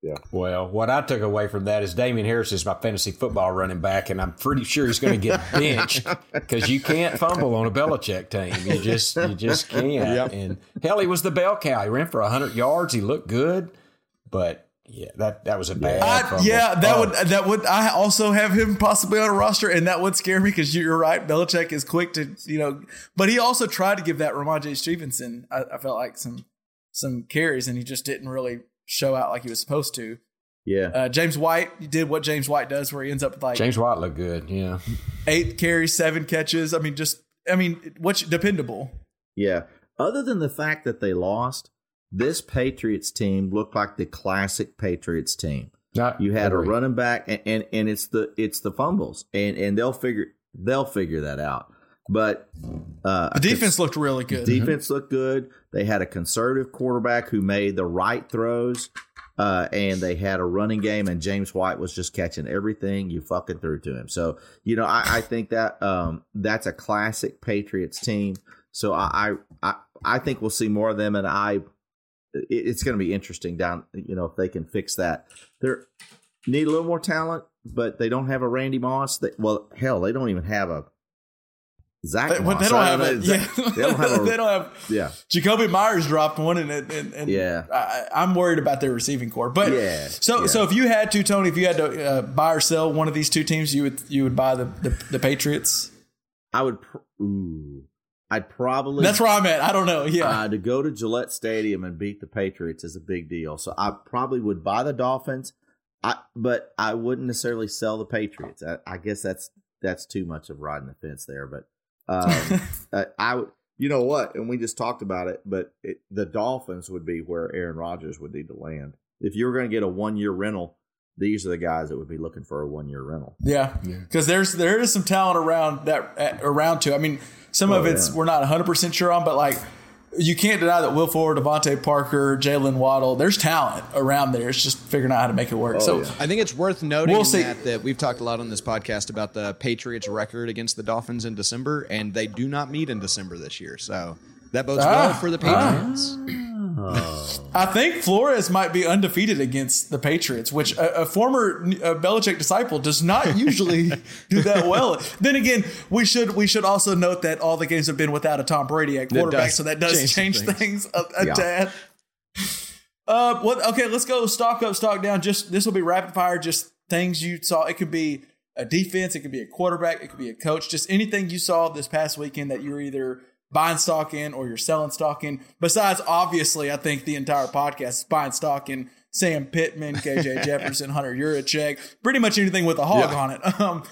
Yeah. Well, what I took away from that is Damien Harris is my fantasy football running back, and I'm pretty sure he's going to get benched because you can't fumble on a Belichick team. You just you just can't. Yep. And hell, he was the bell cow. He ran for hundred yards. He looked good, but yeah, that that was a bad. I, yeah, that Oh, would that would I also have him possibly on a roster, and that would scare me because you're right. Belichick is quick to you know, but he also tried to give that Rhamondre Stevenson. I, I felt like some some carries, and he just didn't really show out like he was supposed to. yeah. Uh, James White did what James White does, where he ends up with like James White looked good. Yeah, eight carries, seven catches. I mean, just I mean, what's dependable. Yeah. Other than the fact that they lost, this Patriots team looked like the classic Patriots team. Not You had a running back, and, and and it's the it's the fumbles, and and they'll figure they'll figure that out. But uh, The defense looked really good. defense looked good. They had a conservative quarterback who made the right throws, uh, and they had a running game. And James White was just catching everything you fucking threw to him. So you know, I, I think that um, that's a classic Patriots team. So I I I think we'll see more of them, and I it, it's going to be interesting down. You know, if they can fix that, they need a little more talent, but they don't have a Randy Moss. They, well, hell, they don't even have a. Zach They, Moss. they don't have it. Yeah. they don't have a. they don't have. yeah, Jakobi Meyers dropped one, and and, and Yeah. I, I'm worried about their receiving corps. But Yeah, so yeah. so if you had to, Tony, if you had to uh, buy or sell one of these two teams, you would you would buy the the, the Patriots. I would. Pr- ooh, I'd probably. That's where I'm at. I don't know. Yeah, Uh, to go to Gillette Stadium and beat the Patriots is a big deal. So I probably would buy the Dolphins, I, but I wouldn't necessarily sell the Patriots. I, I guess that's that's too much of riding the fence there. But um, uh, I would. You know what? And we just talked about it, but it, the Dolphins would be where Aaron Rodgers would need to land. If you were going to get a one year rental, these are the guys that would be looking for a one year rental. yeah, because there's there is some talent around that around too. I mean, some of Oh, it's yeah. we're not 100 percent sure on, but like. You can't deny that Will Ford, DeVante Parker, Jaylen Waddle, there's talent around there. It's just figuring out how to make it work. so, Oh, yeah. I think it's worth noting We'll see. that, that we've talked a lot on this podcast about the Patriots' record against the Dolphins in December, and they do not meet in December this year. So that bodes Ah, well for the Patriots. I think Flores might be undefeated against the Patriots, which a, a former uh, Belichick disciple does not usually do that well. Then again, we should we should also note that all the games have been without a Tom Brady at quarterback, so that does change change, things. things, a, a Yeah. tad. Uh, what? Okay, let's go stock up, stock down. Just this will be rapid fire. Just things you saw. It could be a defense. It could be a quarterback. It could be a coach. Just anything you saw this past weekend that you're either buying stock in or you're selling stock in. Besides, obviously, I think the entire podcast is buying stock in Sam Pittman, KJ Jefferson, Hunter Yurachek, pretty much anything with a hog Yeah. on it. Um,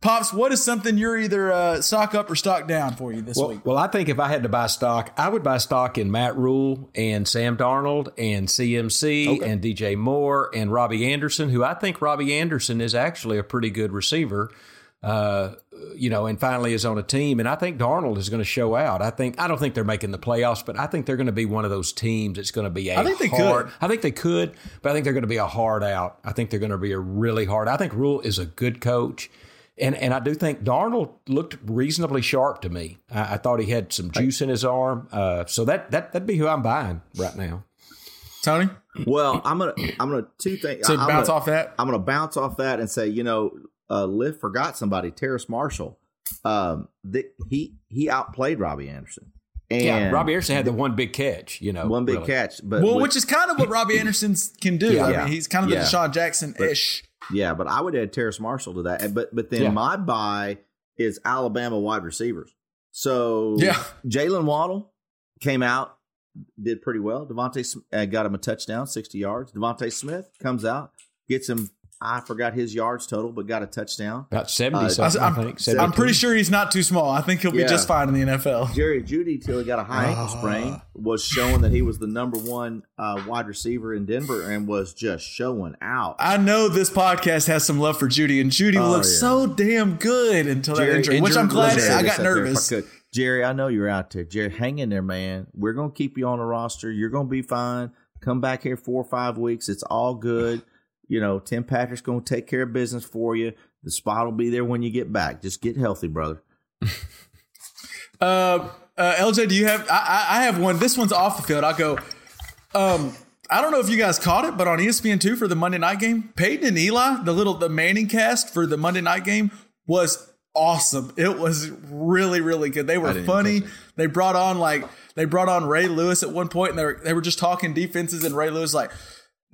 Pops, what is something you're either uh, stock up or stock down for you this Well, week? well, I think if I had to buy stock, I would buy stock in Matt Rhule and Sam Darnold and CMC and DJ Moore and Robbie Anderson, who I think Robbie Anderson is actually a pretty good receiver. Uh, you know, and finally is on a team, and I think Darnold is going to show out. I think I don't think they're making the playoffs, but I think they're going to be one of those teams that's going to be a I think they hard. could. I think they could, but I think they're going to be a hard out. I think they're going to be a really hard. I think Rhule is a good coach. And and I do think Darnold looked reasonably sharp to me. I, I thought he had some juice in his arm. Uh, so that that that'd be who I'm buying right now. Tony, Well, I'm gonna I'm gonna two things. to I'm bounce gonna, off that. I'm gonna bounce off that and say, you know, uh, Liv forgot somebody, Terrace Marshall. Um, the, he he outplayed Robbie Anderson. And yeah, Robbie Anderson had the one big catch. You know, one big really. catch, but Well, with- which is kind of what Robbie Anderson can do. Yeah. I Yeah. mean, he's kind of the Yeah. DeSean Jackson ish. Yeah, but I would add Terrace Marshall to that. But but then Yeah. my buy is Alabama wide receivers. So Yeah. Jaylen Waddle came out, did pretty well. DeVonta uh, got him a touchdown, sixty yards. DeVonta Smith comes out, gets him. I forgot his yards total, but got a touchdown. About seventy Uh, something, I, I'm, think. I'm pretty sure he's not too small. I think he'll be Yeah. just fine in the NFL. Jerry Jeudy, till he got a high ankle sprain, was showing that he was the number one uh, wide receiver in Denver and was just showing out. I know this podcast has some love for Jeudy, and Jeudy Oh, looked yeah. so damn good until that Jerry, injury, which I'm glad. Let me say I got out there if nervous. I. Jerry, I know you're out there. Jerry, hang in there, man. We're gonna keep you on the roster. You're gonna be fine. Come back here four or five weeks. It's all good. You know, Tim Patrick's gonna take care of business for you. The spot will be there when you get back. Just get healthy, brother. Uh, uh, LJ, do you have? I, I I have one. This one's off the field. I'll go. Um, I don't know if you guys caught it, but on ESPN two for the Monday night game, Peyton and Eli, the little the Manning cast for the Monday night game was awesome. It was really really good. They were funny. They brought on like they brought on Ray Lewis at one point, and they were they were just talking defenses, and Ray Lewis like.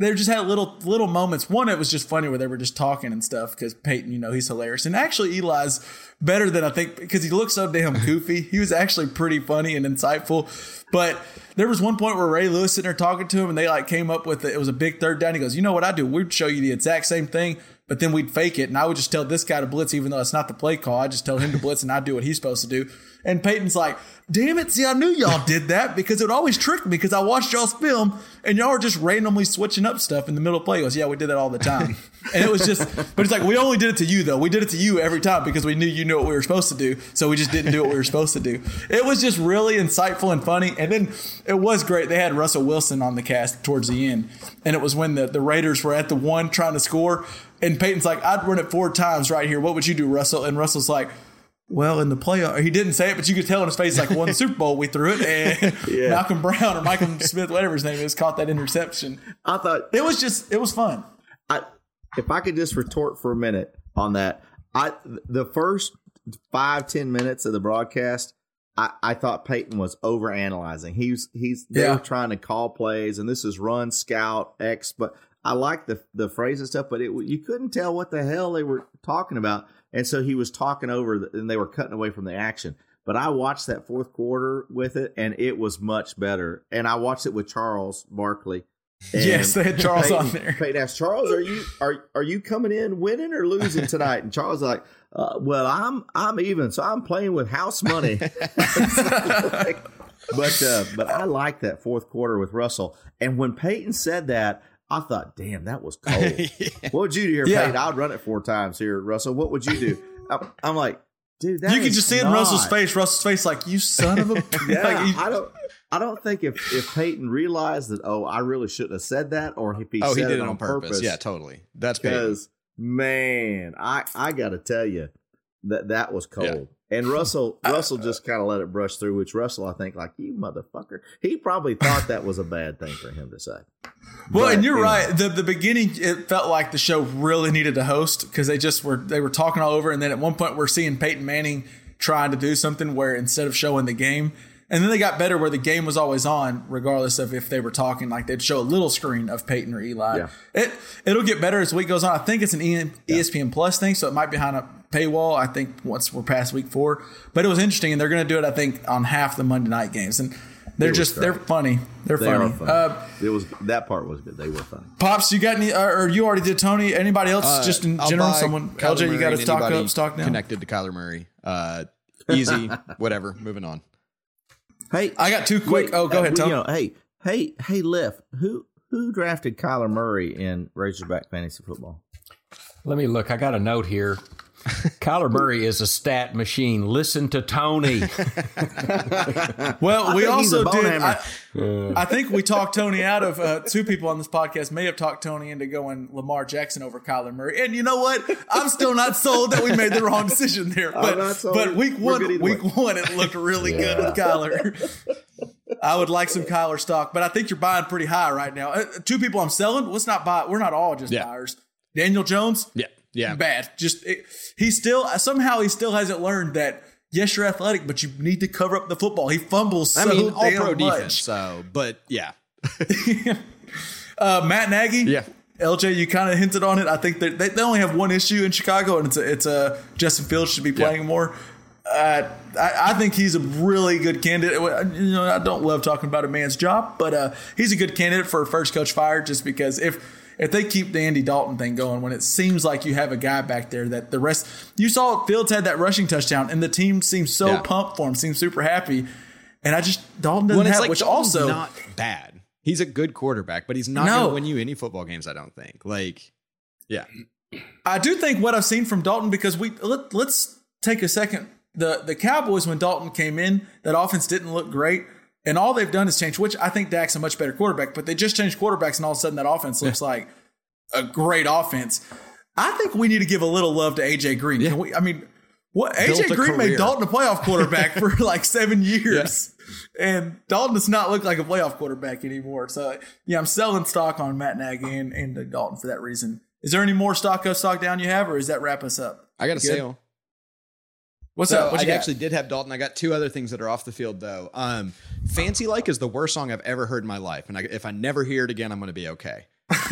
They just had little little moments. One, it was just funny where they were just talking and stuff because Peyton, you know, he's hilarious. And actually, Eli's better than I think because he looks so damn goofy. he was actually pretty funny and insightful. But there was one point where Ray Lewis sitting there talking to him, and they like came up with it. It was a big third down. He goes, "You know what I do? We'd show you the exact same thing, but then we'd fake it, and I would just tell this guy to blitz, even though it's not the play call. I just tell him to blitz, and I do what he's supposed to do." And Peyton's like, "Damn it! See, I knew y'all did that because it would always trick me because I watched y'all's film, and y'all were just randomly switching up stuff in the middle of play." He goes, "Yeah, we did that all the time." and it was just, but it's like we only did it to you though. We did it to you every time because we knew you knew what we were supposed to do, so we just didn't do what we were supposed to do. It was just really insightful and funny, and then it was great. They had Russell Wilson on the cast towards the end, and it was when the the Raiders were at the one trying to score, and Peyton's like, "I'd run it four times right here. What would you do, Russell?" And Russell's like. Well, in the playoff, he didn't say it, but you could tell in his face, like, one Super Bowl, we threw it, and Malcolm Brown or Michael Smith, whatever his name is, caught that interception. I thought It was just, it was fun. I, if I could just retort for a minute on that, I the first five ten minutes of the broadcast, I, I thought Peyton was over analyzing. He's he's they Yeah. were trying to call plays, and this is run scout X, but I like the the phrase and stuff, but it you couldn't tell what the hell they were talking about, and so he was talking over, the, and they were cutting away from the action. But I watched that fourth quarter with it, and it was much better. And I watched it with Charles Barkley. Yes, they had Charles Peyton, on there. Peyton asked Charles, "Are you are are you coming in winning or losing tonight?" And Charles was like, uh, "Well, I'm I'm even, so I'm playing with house money." but uh, but I like that fourth quarter with Russell. And when Peyton said that, I thought, "Damn, that was cold." What would you do here, Yeah. Peyton? I'd run it four times here, Russell. What would you do? I'm, I'm like, dude, that you could is just see it in Russell's face. Russell's face, like, you son of a. Yeah, like, he- I don't. I don't think if, if Peyton realized that, oh, I really shouldn't have said that, or if he Oh, he said did it on purpose. Yeah, totally. That's because man, I I got to tell you that that was cold. And Russell uh, Russell just kind of let it brush through. Which Russell, I think, like you motherfucker, he probably thought that was a bad thing for him to say. Well, But, and you're you know, right. The the beginning, it felt like the show really needed a host because they just were they were talking all over, and then at one point we're seeing Peyton Manning trying to do something where instead of showing the game, and then they got better where the game was always on, regardless of if they were talking. Like they'd show a little screen of Peyton or Eli. Yeah. It it'll get better as the week goes on. I think it's an ESPN Plus thing, so it might be behind a paywall. I think once we're past week four, but it was interesting, and they're going to do it. I think on half the Monday night games and. They're It was just they're funny. They're They funny. funny. Uh, it was that part was good. They were funny. Pops, you got any? Or, or you already did Tony? Anybody else? Uh, just in I'll general, someone. Kyler LJ, you got Murray to stock up, stock down. Connected to Kyler Murray. Uh, easy, whatever. Moving on. Hey, I got two quick. wait, oh, go uh, ahead, you know, hey, hey, hey, Liff, who who drafted Kyler Murray in Razorback fantasy football? Let me look. I got a note here. Kyler Murray is a stat machine. Listen to Tony. Well, we also did. I, hammer. I think we talked Tony out of uh, two people on this podcast. May have talked Tony into going Lamar Jackson over Kyler Murray. And you know what? I'm still not sold that we made the wrong decision there. But but week one, week way. one, it looked really good with Kyler. I would like some Kyler stock, but I think you're buying pretty high right now. Uh, two people I'm selling. Let's not buy. We're not all just Yeah. buyers. Daniel Jones, Yeah, yeah. bad. Just it, he still somehow he still hasn't learned that. Yes, you're athletic, but you need to cover up the football. He fumbles so I mean, all pro much. defense. So, but yeah, Uh, Matt Nagy, Yeah. LJ, you kind of hinted on it. I think that they, they only have one issue in Chicago, and it's a, it's a Justin Fields should be playing more. Uh, I, I think he's a really good candidate. You know, I don't love talking about a man's job, but uh, he's a good candidate for a first coach fire Just because if if they keep the Andy Dalton thing going, when it seems like you have a guy back there that the rest you saw Fields had that rushing touchdown, and the team seems so Yeah. pumped for him, seems super happy, and I just Dalton doesn't have, like which Dalton's also not bad. He's a good quarterback, but he's not No. going to win you any football games. I don't think. Like, yeah, I do think what I've seen from Dalton because we let, let's take a second. The the Cowboys when Dalton came in, that offense didn't look great, and all they've done is change. Which I think Dak's a much better quarterback, but they just changed quarterbacks, and all of a sudden that offense looks like a great offense. I think we need to give a little love to AJ Green. Can we? I mean, what Built AJ Green made. Dalton a playoff quarterback for like seven years, and Dalton does not look like a playoff quarterback anymore. So yeah, I'm selling stock on Matt Nagy and, and Dalton for that reason. Is there any more stock up, stock down you have, or is that wrap us up? I got a Good? sale. What's So up? What I you got? actually did have Dalton. I got two other things that are off the field though. Um, Fancy Like is the worst song I've ever heard in my life, and I, if I never hear it again, I'm going to be okay.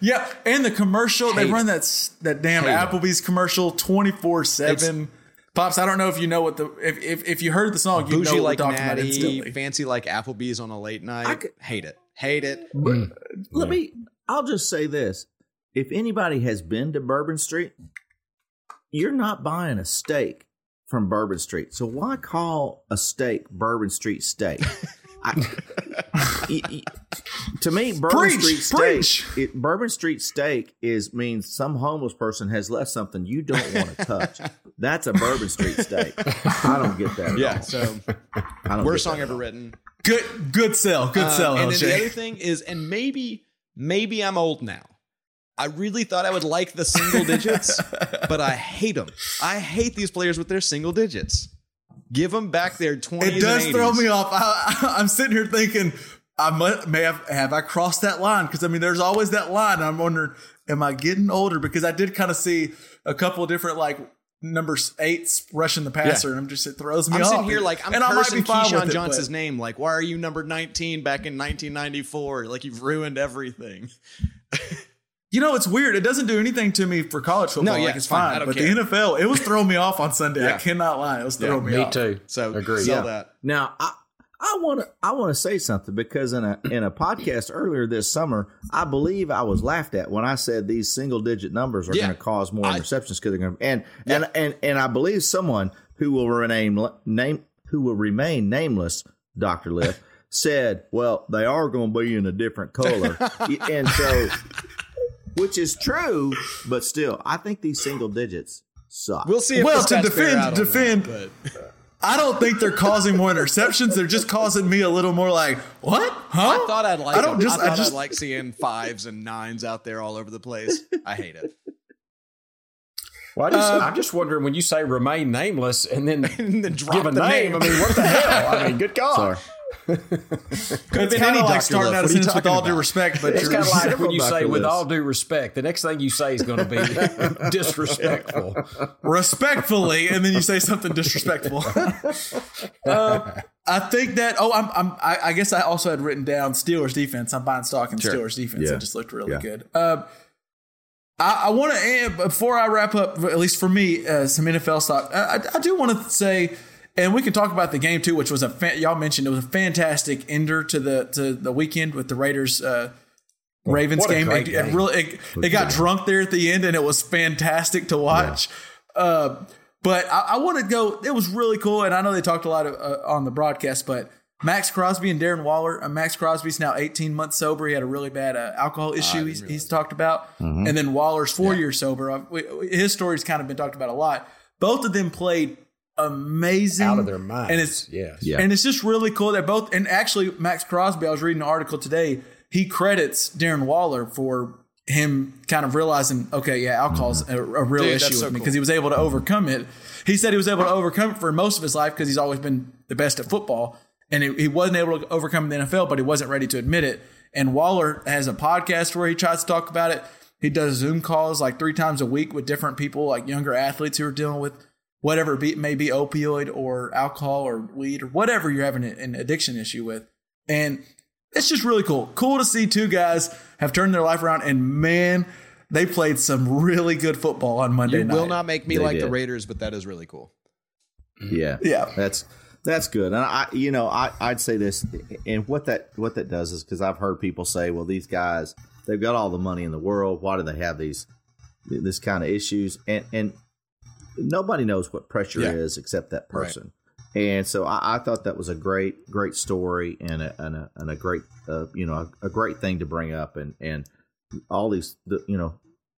yeah, and the commercial they run that that damn Hate it. Applebee's commercial twenty four seven. Pops, I don't know if you know what the if if, if you heard the song, you know Bougie what like talking about Natty, instantly. fancy like Applebee's on a late night. could- Hate it. Hate it. Let me. I'll just say this: if anybody has been to Bourbon Street, you're not buying a steak from Bourbon Street. So why call a steak Bourbon Street steak? I, y- y- to me, Bourbon Preach, Street steak. It, Bourbon Street steak is means some homeless person has left something you don't want to touch. That's a Bourbon Street steak. I don't get that. At Yeah. all. So I don't worst get song ever all. written. Good good sell, good Um, sell, and then the other thing is, and maybe, maybe I'm old now. I really thought I would like the single digits, but I hate them. I hate these players with their single digits. Give them back their 20s It does and 80s. throw me off. I, I'm sitting here thinking, I may have have I crossed that line because I mean, there's always that line. I'm wondering, am I getting older? Because I did kind of see a couple of different like number eights rushing the passer, and I'm just it throws me I'm off. sitting here like I'm and I might cursing be Keyshawn Johnson's name. Like, why are you number 19 back in 1994? Like, you've ruined everything. You know, it's weird. It doesn't do anything to me for college football. No, yeah, like, it's it's fine. fine. But care. the NFL, it was throwing me off on Sunday. I cannot lie. It was throwing me, off. Me off. too. So, I Agree. sell Yeah. that. Now, I I want to I want to say something because in a in a podcast earlier this summer, I believe I was laughed at when I said these single digit numbers are Yeah. going to cause more I- interceptions because they're going to and and and and I believe someone who will remain name who will remain nameless, Doctor Liff. Said, "Well, they are going to be in a different color," and so, which is true, but still, I think these single digits suck. We'll see if Well, to stats bear defend- on defend- that, but- I don't think they're causing more interceptions. They're just causing me a little more like, what? Huh? I thought I'd like. I don't them. just- I I thought just- would like seeing fives and nines out there all over the place. I hate it. Well, I just, Uh, I'm just wondering when you say remain nameless and then And then drop give a the name. name. I mean, what the hell? I mean, good God. Sorry. It's been any like starting Love. out a What sentence with talking all due respect, but It's kind of like when you say Dr. with all due respect. The next thing you say is going to be disrespectful. respectfully, and then you say something disrespectful. Uh, I think that. Oh, I'm. I'm I, I guess I also had written down Steelers defense. I'm buying stock in Steelers defense. Yeah. It just looked really Yeah. good. Um, I, I want to before I wrap up. At least for me, uh, some NFL stock. I, I, I do want to say and we can talk about the game too, which was a fa- y'all mentioned it was a fantastic ender to the to the weekend with the Raiders uh, Ravens game. It, it game. really it, it got drunk there at the end, and it was fantastic to watch. Uh, but I, I want to go. It was really cool, and I know they talked a lot of, uh, on the broadcast, but. Maxx Crosby and Darren Waller. Uh, Maxx Crosby's now 18 months sober. He had a really bad uh, alcohol issue he's, he's talked about. And then Waller's four years sober. Uh, we- his story's kind of been talked about a lot. Both of them played amazing. Out of their minds. And it's, yes. Yeah. and it's just really cool. They're both, and actually, Maxx Crosby, I was reading an article today. He credits Darren Waller for him kind of realizing, okay, yeah, alcohol's mm-hmm. a, a real Dude, issue with so me cool. because he was able to overcome it. He said he was able to overcome it for most of his life because he's always been the best at football. And he, he wasn't able to overcome the NFL, but he wasn't ready to admit it. And Waller has a podcast where he tries to talk about it. He does Zoom calls like three times a week with different people, like younger athletes who are dealing with whatever it be, may be opioid or alcohol or weed or whatever you're having an addiction issue with. And it's just really cool. Cool to see two guys have turned their life around. And man, they played some really good football on Monday You night. will not make me They like the. Raiders, but that is really cool. Yeah, Yeah. that's that's good. And I, you know, I I'd say this, and what that what that does is because I've heard people say, well, these guys they've got all the money in the world. Why do they have these this kind of issues? And and nobody knows what pressure Yeah. is except that person. And so I, I thought that was a great, great story and a and a, and a great, uh, you know, a, a great thing to bring up. And and all these, the, you know,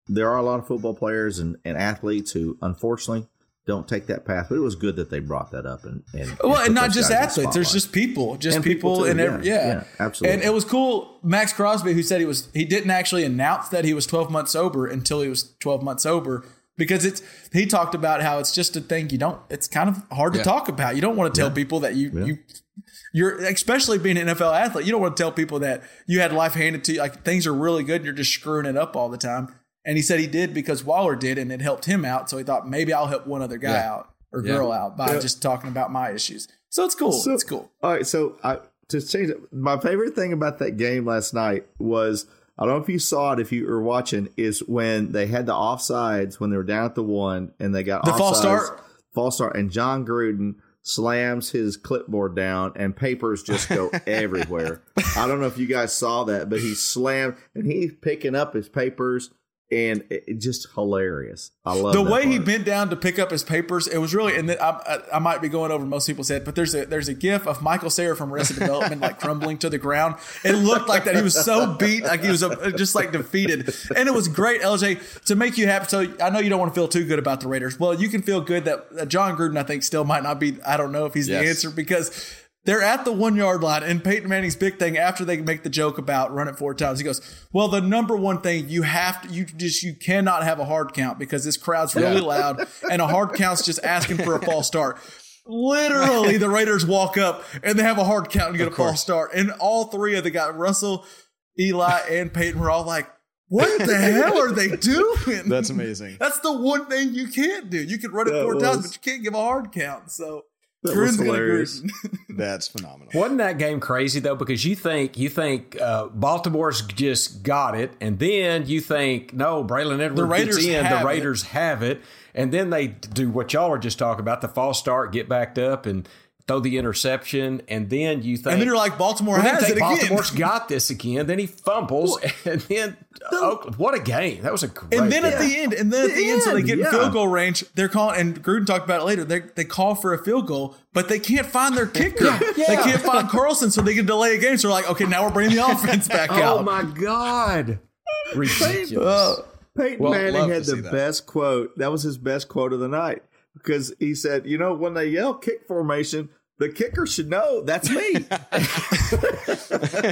there are a lot of football players and, and athletes who unfortunately don't take that path. But it was good that they brought that up and and Well, put and not just in the athletes. There's just people, just And people, people and every, yeah, yeah, yeah, absolutely. And it was cool. Maxx Crosby, who said he was, he didn't actually announce that he was 12 months sober until he was 12 months sober because it's. He talked about how it's just a thing you don't. It's kind of hard to talk about. You don't want to tell people that you you. You're especially being an NFL athlete. You don't want to tell people that you had life handed to you. Like things are really good and you're just screwing it up all the time. And he said he did because Waller did, and it helped him out. So he thought maybe I'll help one other guy Yeah. out or Yeah. girl out by just talking about my issues. So it's cool. So- it's cool. All right, so I to change it. My favorite thing about that game last night was I don't know if you saw it if you were watching is when they had the offsides when they were down at the one and they got The false offsides, start? false start, and Jon Gruden slams his clipboard down and papers just go everywhere. I don't know if you guys saw that, but he slammed and he's picking up his papers and it, just hilarious. I love the way he bent down to pick up his papers, it was really, and then I, I, I might be going over most people's head, but there's a there's a gif of Michael Cera from Arrested Development like crumbling to the ground. It looked like that he was so beat, like he was uh just like defeated, and it was great, LJ, to make you happy. So I know you don't want to feel too good about the Raiders. Well, you can feel good that, that Jon Gruden, I think, still might not be. I don't know if he's the answer because. They're at the one yard line, and Peyton Manning's big thing after they make the joke about run it four times, he goes, "Well, the number one thing you have to, you just you cannot have a hard count because this crowd's really loud, and a hard count's just asking for a false start." Literally, the Raiders walk up and they have a hard count and get a false start, and all three of the guys, Russell, Eli, and Peyton, were all like, "What the hell are they doing?" That's amazing. That's the one thing you can't do. You can run it That four times, but you can't give a hard count. So That Gruden's gonna hilarious. Gruden. That's phenomenal. Wasn't that game crazy though? Because you think you think uh, Baltimore's just got it, and then you think no, Braylon Edwards The Raiders gets in, have the it. Raiders have it, and then they do what y'all are just talking about: the false start, get backed up, and throw the interception, and then you think, And then you're like, Baltimore well, has it think again. Baltimore's got this again. Then he fumbles, and then Oakland. What a game! That was a great. And then at the end, and then at the, The end, so they get yeah. field goal range. They're calling, and Gruden talked about it later. They they call for a field goal, but they can't find their kicker. They can't find Carlson, so they can delay a game. So they're like, okay, now we're bringing the offense back oh out. Oh my god, ridiculous. Uh, Peyton Well, Manning had the best quote. That was his best quote of the night because he said, "You know, when they yell kick formation, the kicker should know that's me."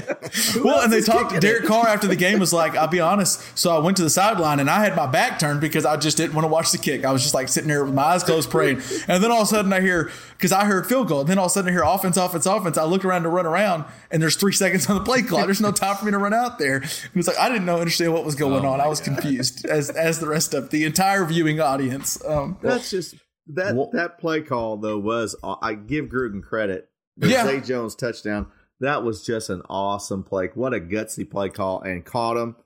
Well, and they talked. To Derek Carr after the game was like, "I'll be honest." So I went to the sideline and I had my back turned because I just didn't want to watch the kick. I was just like sitting there with my eyes closed, praying. And then all of a sudden I hear because I heard field goal. And then all of a sudden I hear offense, offense, offense. I look around to run around, and there's three seconds on the play clock. There's no time for me to run out there. It was like I didn't know understand what was going on. I was confused as as the rest of the entire viewing audience. Um, That's just that that play call though was I give Gruden credit. The Yeah. Zay Jones touchdown. That was just an awesome play. What a gutsy play call and caught him.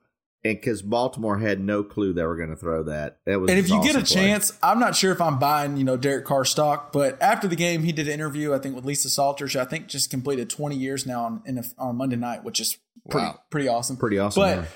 and because Baltimore had no clue they were going to throw that. That was And if you get a play. chance, I'm not sure if I'm buying, you know, Derek Carr stock, but after the game, he did an interview, I think, with Lisa Salters, who I think just completed 20 years now on in a, on Monday night, which is pretty Wow. pretty awesome. Pretty awesome, But.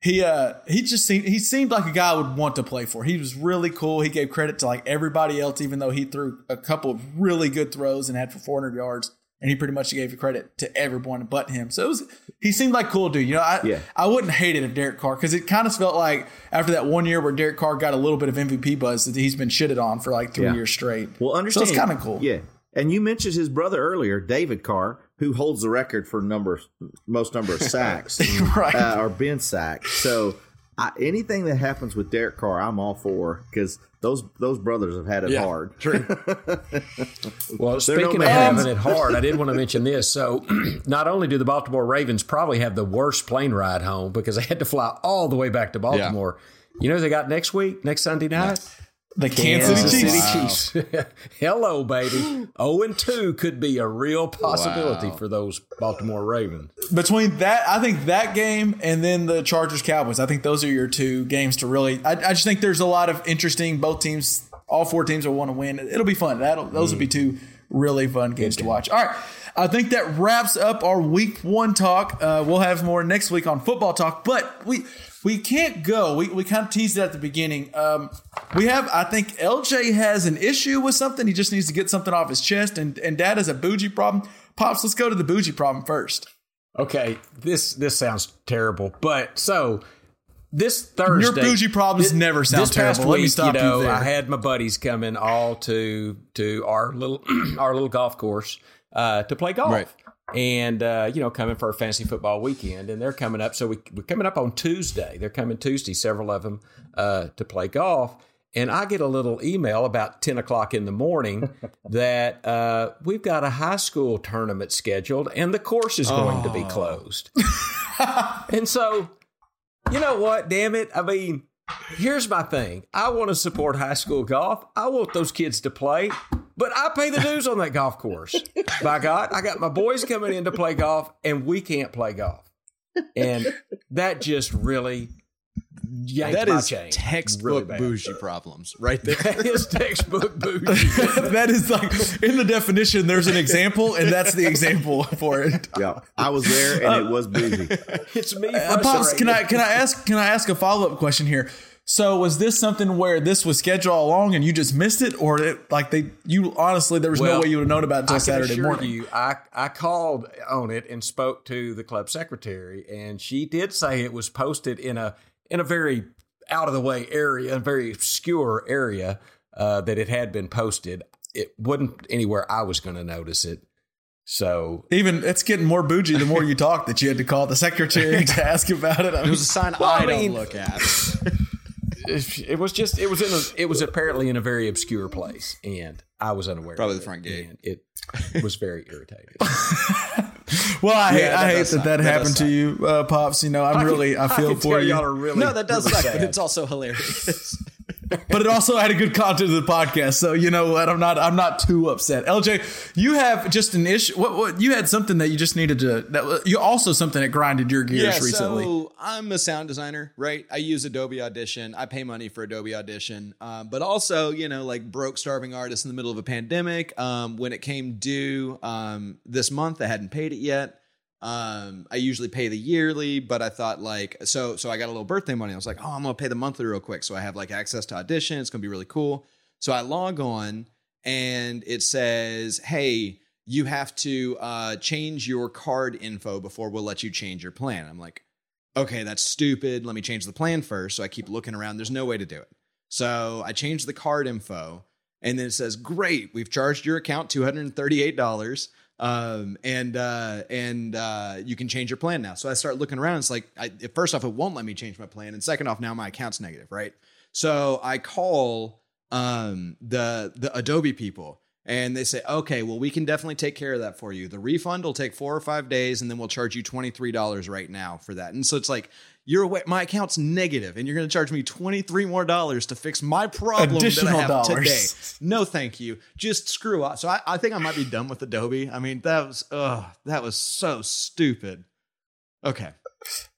He uh he just seemed he seemed like a guy I would want to play for. He was really cool. He gave credit to like everybody else, even though he threw a couple of really good throws and had for 400 yards. And he pretty much gave credit to everyone but him. So it was he seemed like a cool dude. You know, I Yeah. I wouldn't hate it if Derek Carr because it kind of felt like after that one year where Derek Carr got a little bit of MVP buzz that he's been shitted on for like three Yeah. years straight. Well, understand. So it's kind of cool. Yeah. And you mentioned his brother earlier, David Carr, who holds the record for number most number of sacks Right. uh, or Ben sacks. So I, anything that happens with Derek Carr, I'm all for because those those brothers have had it Yeah, hard. True. Well, no speaking of having it hard, I did want to mention this. So, not only do the Baltimore Ravens probably have the worst plane ride home because they had to fly all the way back to Baltimore. You know who they got next week, next Sunday night? The Kansas, Kansas City City Chiefs. Chiefs. Hello, baby. 0 and 2 could be a real possibility for those Baltimore Ravens. Between that, I think that game and then the Chargers Cowboys, I think those are your two games to really. I, I just think there's a lot of interesting. Both teams, all four teams will want to win. It'll be fun. That'll those will be two really fun games to watch. All right, I think that wraps up our week one talk. Uh, we'll have more next week on football talk, but we we can't go. We we kind of teased it at the beginning. Um, we have, I think, LJ has an issue with something. He just needs to get something off his chest, and and Dad has a bougie problem. Pops, let's go to the bougie problem first. Okay, this this sounds terrible, but so this Thursday, Your bougie problems thi- never sound this past terrible. Let me stop you know, there. I had my buddies coming all to to our little our little golf course uh, to play golf. Right. And uh, you know, coming for a fantasy football weekend, and they're coming up. So we, we're coming up on Tuesday. They're coming Tuesday, several of them, uh, to play golf. And I get a little email about ten o'clock in the morning that uh, we've got a high school tournament scheduled, and the course is going to be closed. and so you know what? Damn it. I mean, here's my thing. I want to support high school golf. I want those kids to play, but I pay the dues on that golf course. By God, I got my boys coming in to play golf, and we can't play golf. And that just really yanked That my is chain. textbook really bougie problems right there. That is textbook bougie. that is like in the definition. There's an example, and that's the example for it. Yeah, I was there and it was bougie. It's me. Uh, Pops, can I can I ask can I ask a follow up question here? So was this something where this was scheduled all along and you just missed it, or it, like they you honestly there was no way you would have known about it until I can Saturday assure morning? you, I, I called on it and spoke to the club secretary, and she did say it was posted in a in a very out of the way area, a very obscure area uh, that it had been posted. It wasn't anywhere I was going to notice it. So Even it's getting more bougie the more you talk that you had to call the secretary to ask about it. I It was a sign Well, I, I mean- don't look at. it, it was just it was in a it was apparently in a very obscure place, and I was unaware. Probably of the it, front gate. and it was very irritating. well, I hate, Yeah, I that hate that suck. that That happened does to you, uh, pops. You know, I'm really I feel can for tell you. Y'all are really No, that does really suck, but it's also hilarious. but it also had a good content to the podcast. So you know what? I'm not. I'm not too upset. LJ, you have just an issue. What? What? You had something that you just needed to. That you also something that grinded your gears yeah, recently. so I'm a sound designer, right? I use Adobe Audition. I pay money for Adobe Audition, um, but also, you know, like broke, starving artists in the middle of a pandemic. Um, when it came due um, this month, I hadn't paid it yet. Um, I usually pay the yearly, but I thought like so. So I got a little birthday money. I was like, oh, I'm gonna pay the monthly real quick, so I have like access to Audition. It's gonna be really cool. So I log on, and it says, hey. You have to uh, change your card info before we'll let you change your plan. I'm like, okay, that's stupid. Let me change the plan first. So I keep looking around. There's no way to do it. So I changed the card info, and then it says, "Great, we've charged your account two hundred and thirty-eight dollars, um, and uh, and uh, you can change your plan now." So I start looking around. It's like, I, first off, it won't let me change my plan, and second off, now my account's negative, right? So I call um, the the Adobe people. And they say, okay, well, we can definitely take care of that for you. The refund will take four or five days, and then we'll charge you $23 right now for that. And so it's like, you're away, my account's negative, and you're going to charge me 23 more dollars to fix my problem Additional that I have dollars. today. No, thank you. Just screw up. So I, I think I might be done with Adobe. I mean, that was, ugh, that was so stupid. Okay.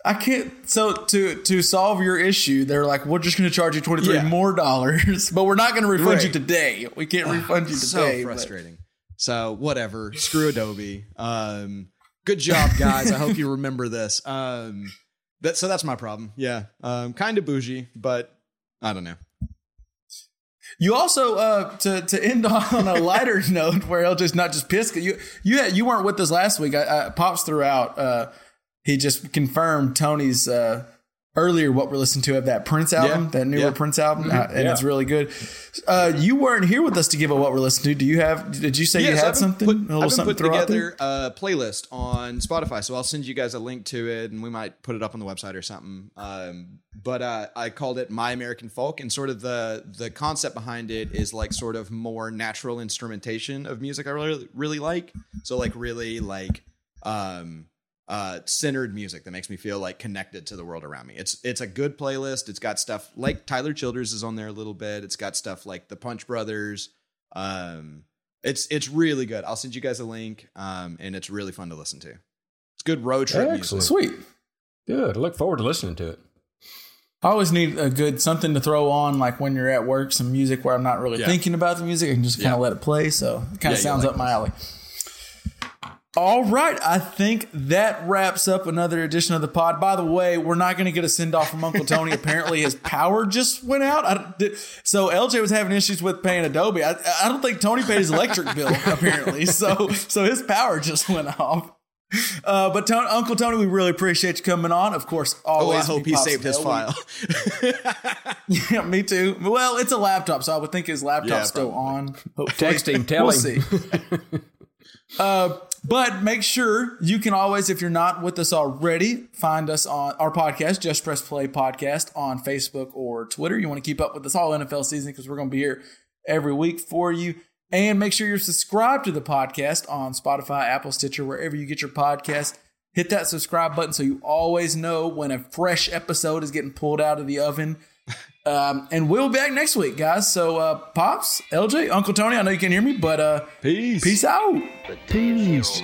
I can't. So to to solve your issue, they're like, we're just going to charge you twenty three Yeah. more dollars, but we're not going to refund you today. We can't refund you so today. but- frustrating. So whatever. Screw Adobe. Um, good job, guys. I hope you remember this. Um, that so that's my problem. Yeah. Um, kind of bougie, but I don't know. You also uh, to to end on a lighter note, where he'll just not just piss. You you you weren't with us last week. I, I, Pops threw out. Uh, he just confirmed Tony's uh, earlier what we're listening to of that Prince album, Yeah, that newer yeah. Mm-hmm. Prince album, uh, and Yeah. it's really good. Uh, you weren't here with us to give a what we're listening to. Do you have? Did you say you had something? put- a little I've been something putting together a playlist on Spotify, so I'll send you guys a link to it, and we might put it up on the website or something. Um, but uh, I called it My American Folk, and sort of the the concept behind it is like sort of more natural instrumentation of music I really really like. So like really like um, uh, centered music that makes me feel like connected to the world around me. It's it's a good playlist. It's got stuff like Tyler Childers is on there a little bit. It's got stuff like the Punch Brothers. Um, it's it's really good. I'll send you guys a link. Um, and it's really fun to listen to. It's good road trip Excellent. music. Sweet. Good. I look forward to listening to it. I always need a good something to throw on, like when you're at work, some music where I'm not really Yeah. thinking about the music and just kind of Yeah. let it play. So it kind of you sounds like up my alley. All right, I think that wraps up another edition of the pod. By the way, we're not going to get a send off from Uncle Tony. Apparently, his power just went out. I, did- so LJ was having issues with paying Adobe. I, I don't think Tony paid his electric bill. Apparently, so so his power just went off. Uh, but Tony, Uncle Tony, we really appreciate you coming on. Of course, Oh, always. I hope he saved his file. Yeah, me too. Well, it's a laptop, so I would think his laptop's Yeah, still on. Hopefully. Text him, tell we'll him. See. uh, but make sure you can always, if you're not with us already, find us on our podcast, Just Press Play Podcast, on Facebook or Twitter. You want to keep up with us all NFL season because we're going to be here every week for you. And make sure you're subscribed to the podcast on Spotify, Apple, Stitcher, wherever you get your podcast. Hit that subscribe button so you always know when a fresh episode is getting pulled out of the oven. Um, and we'll be back next week, guys. So, uh, Pops, LJ, Uncle Tony, I know you can hear me, but uh, Peace. peace out. Peace.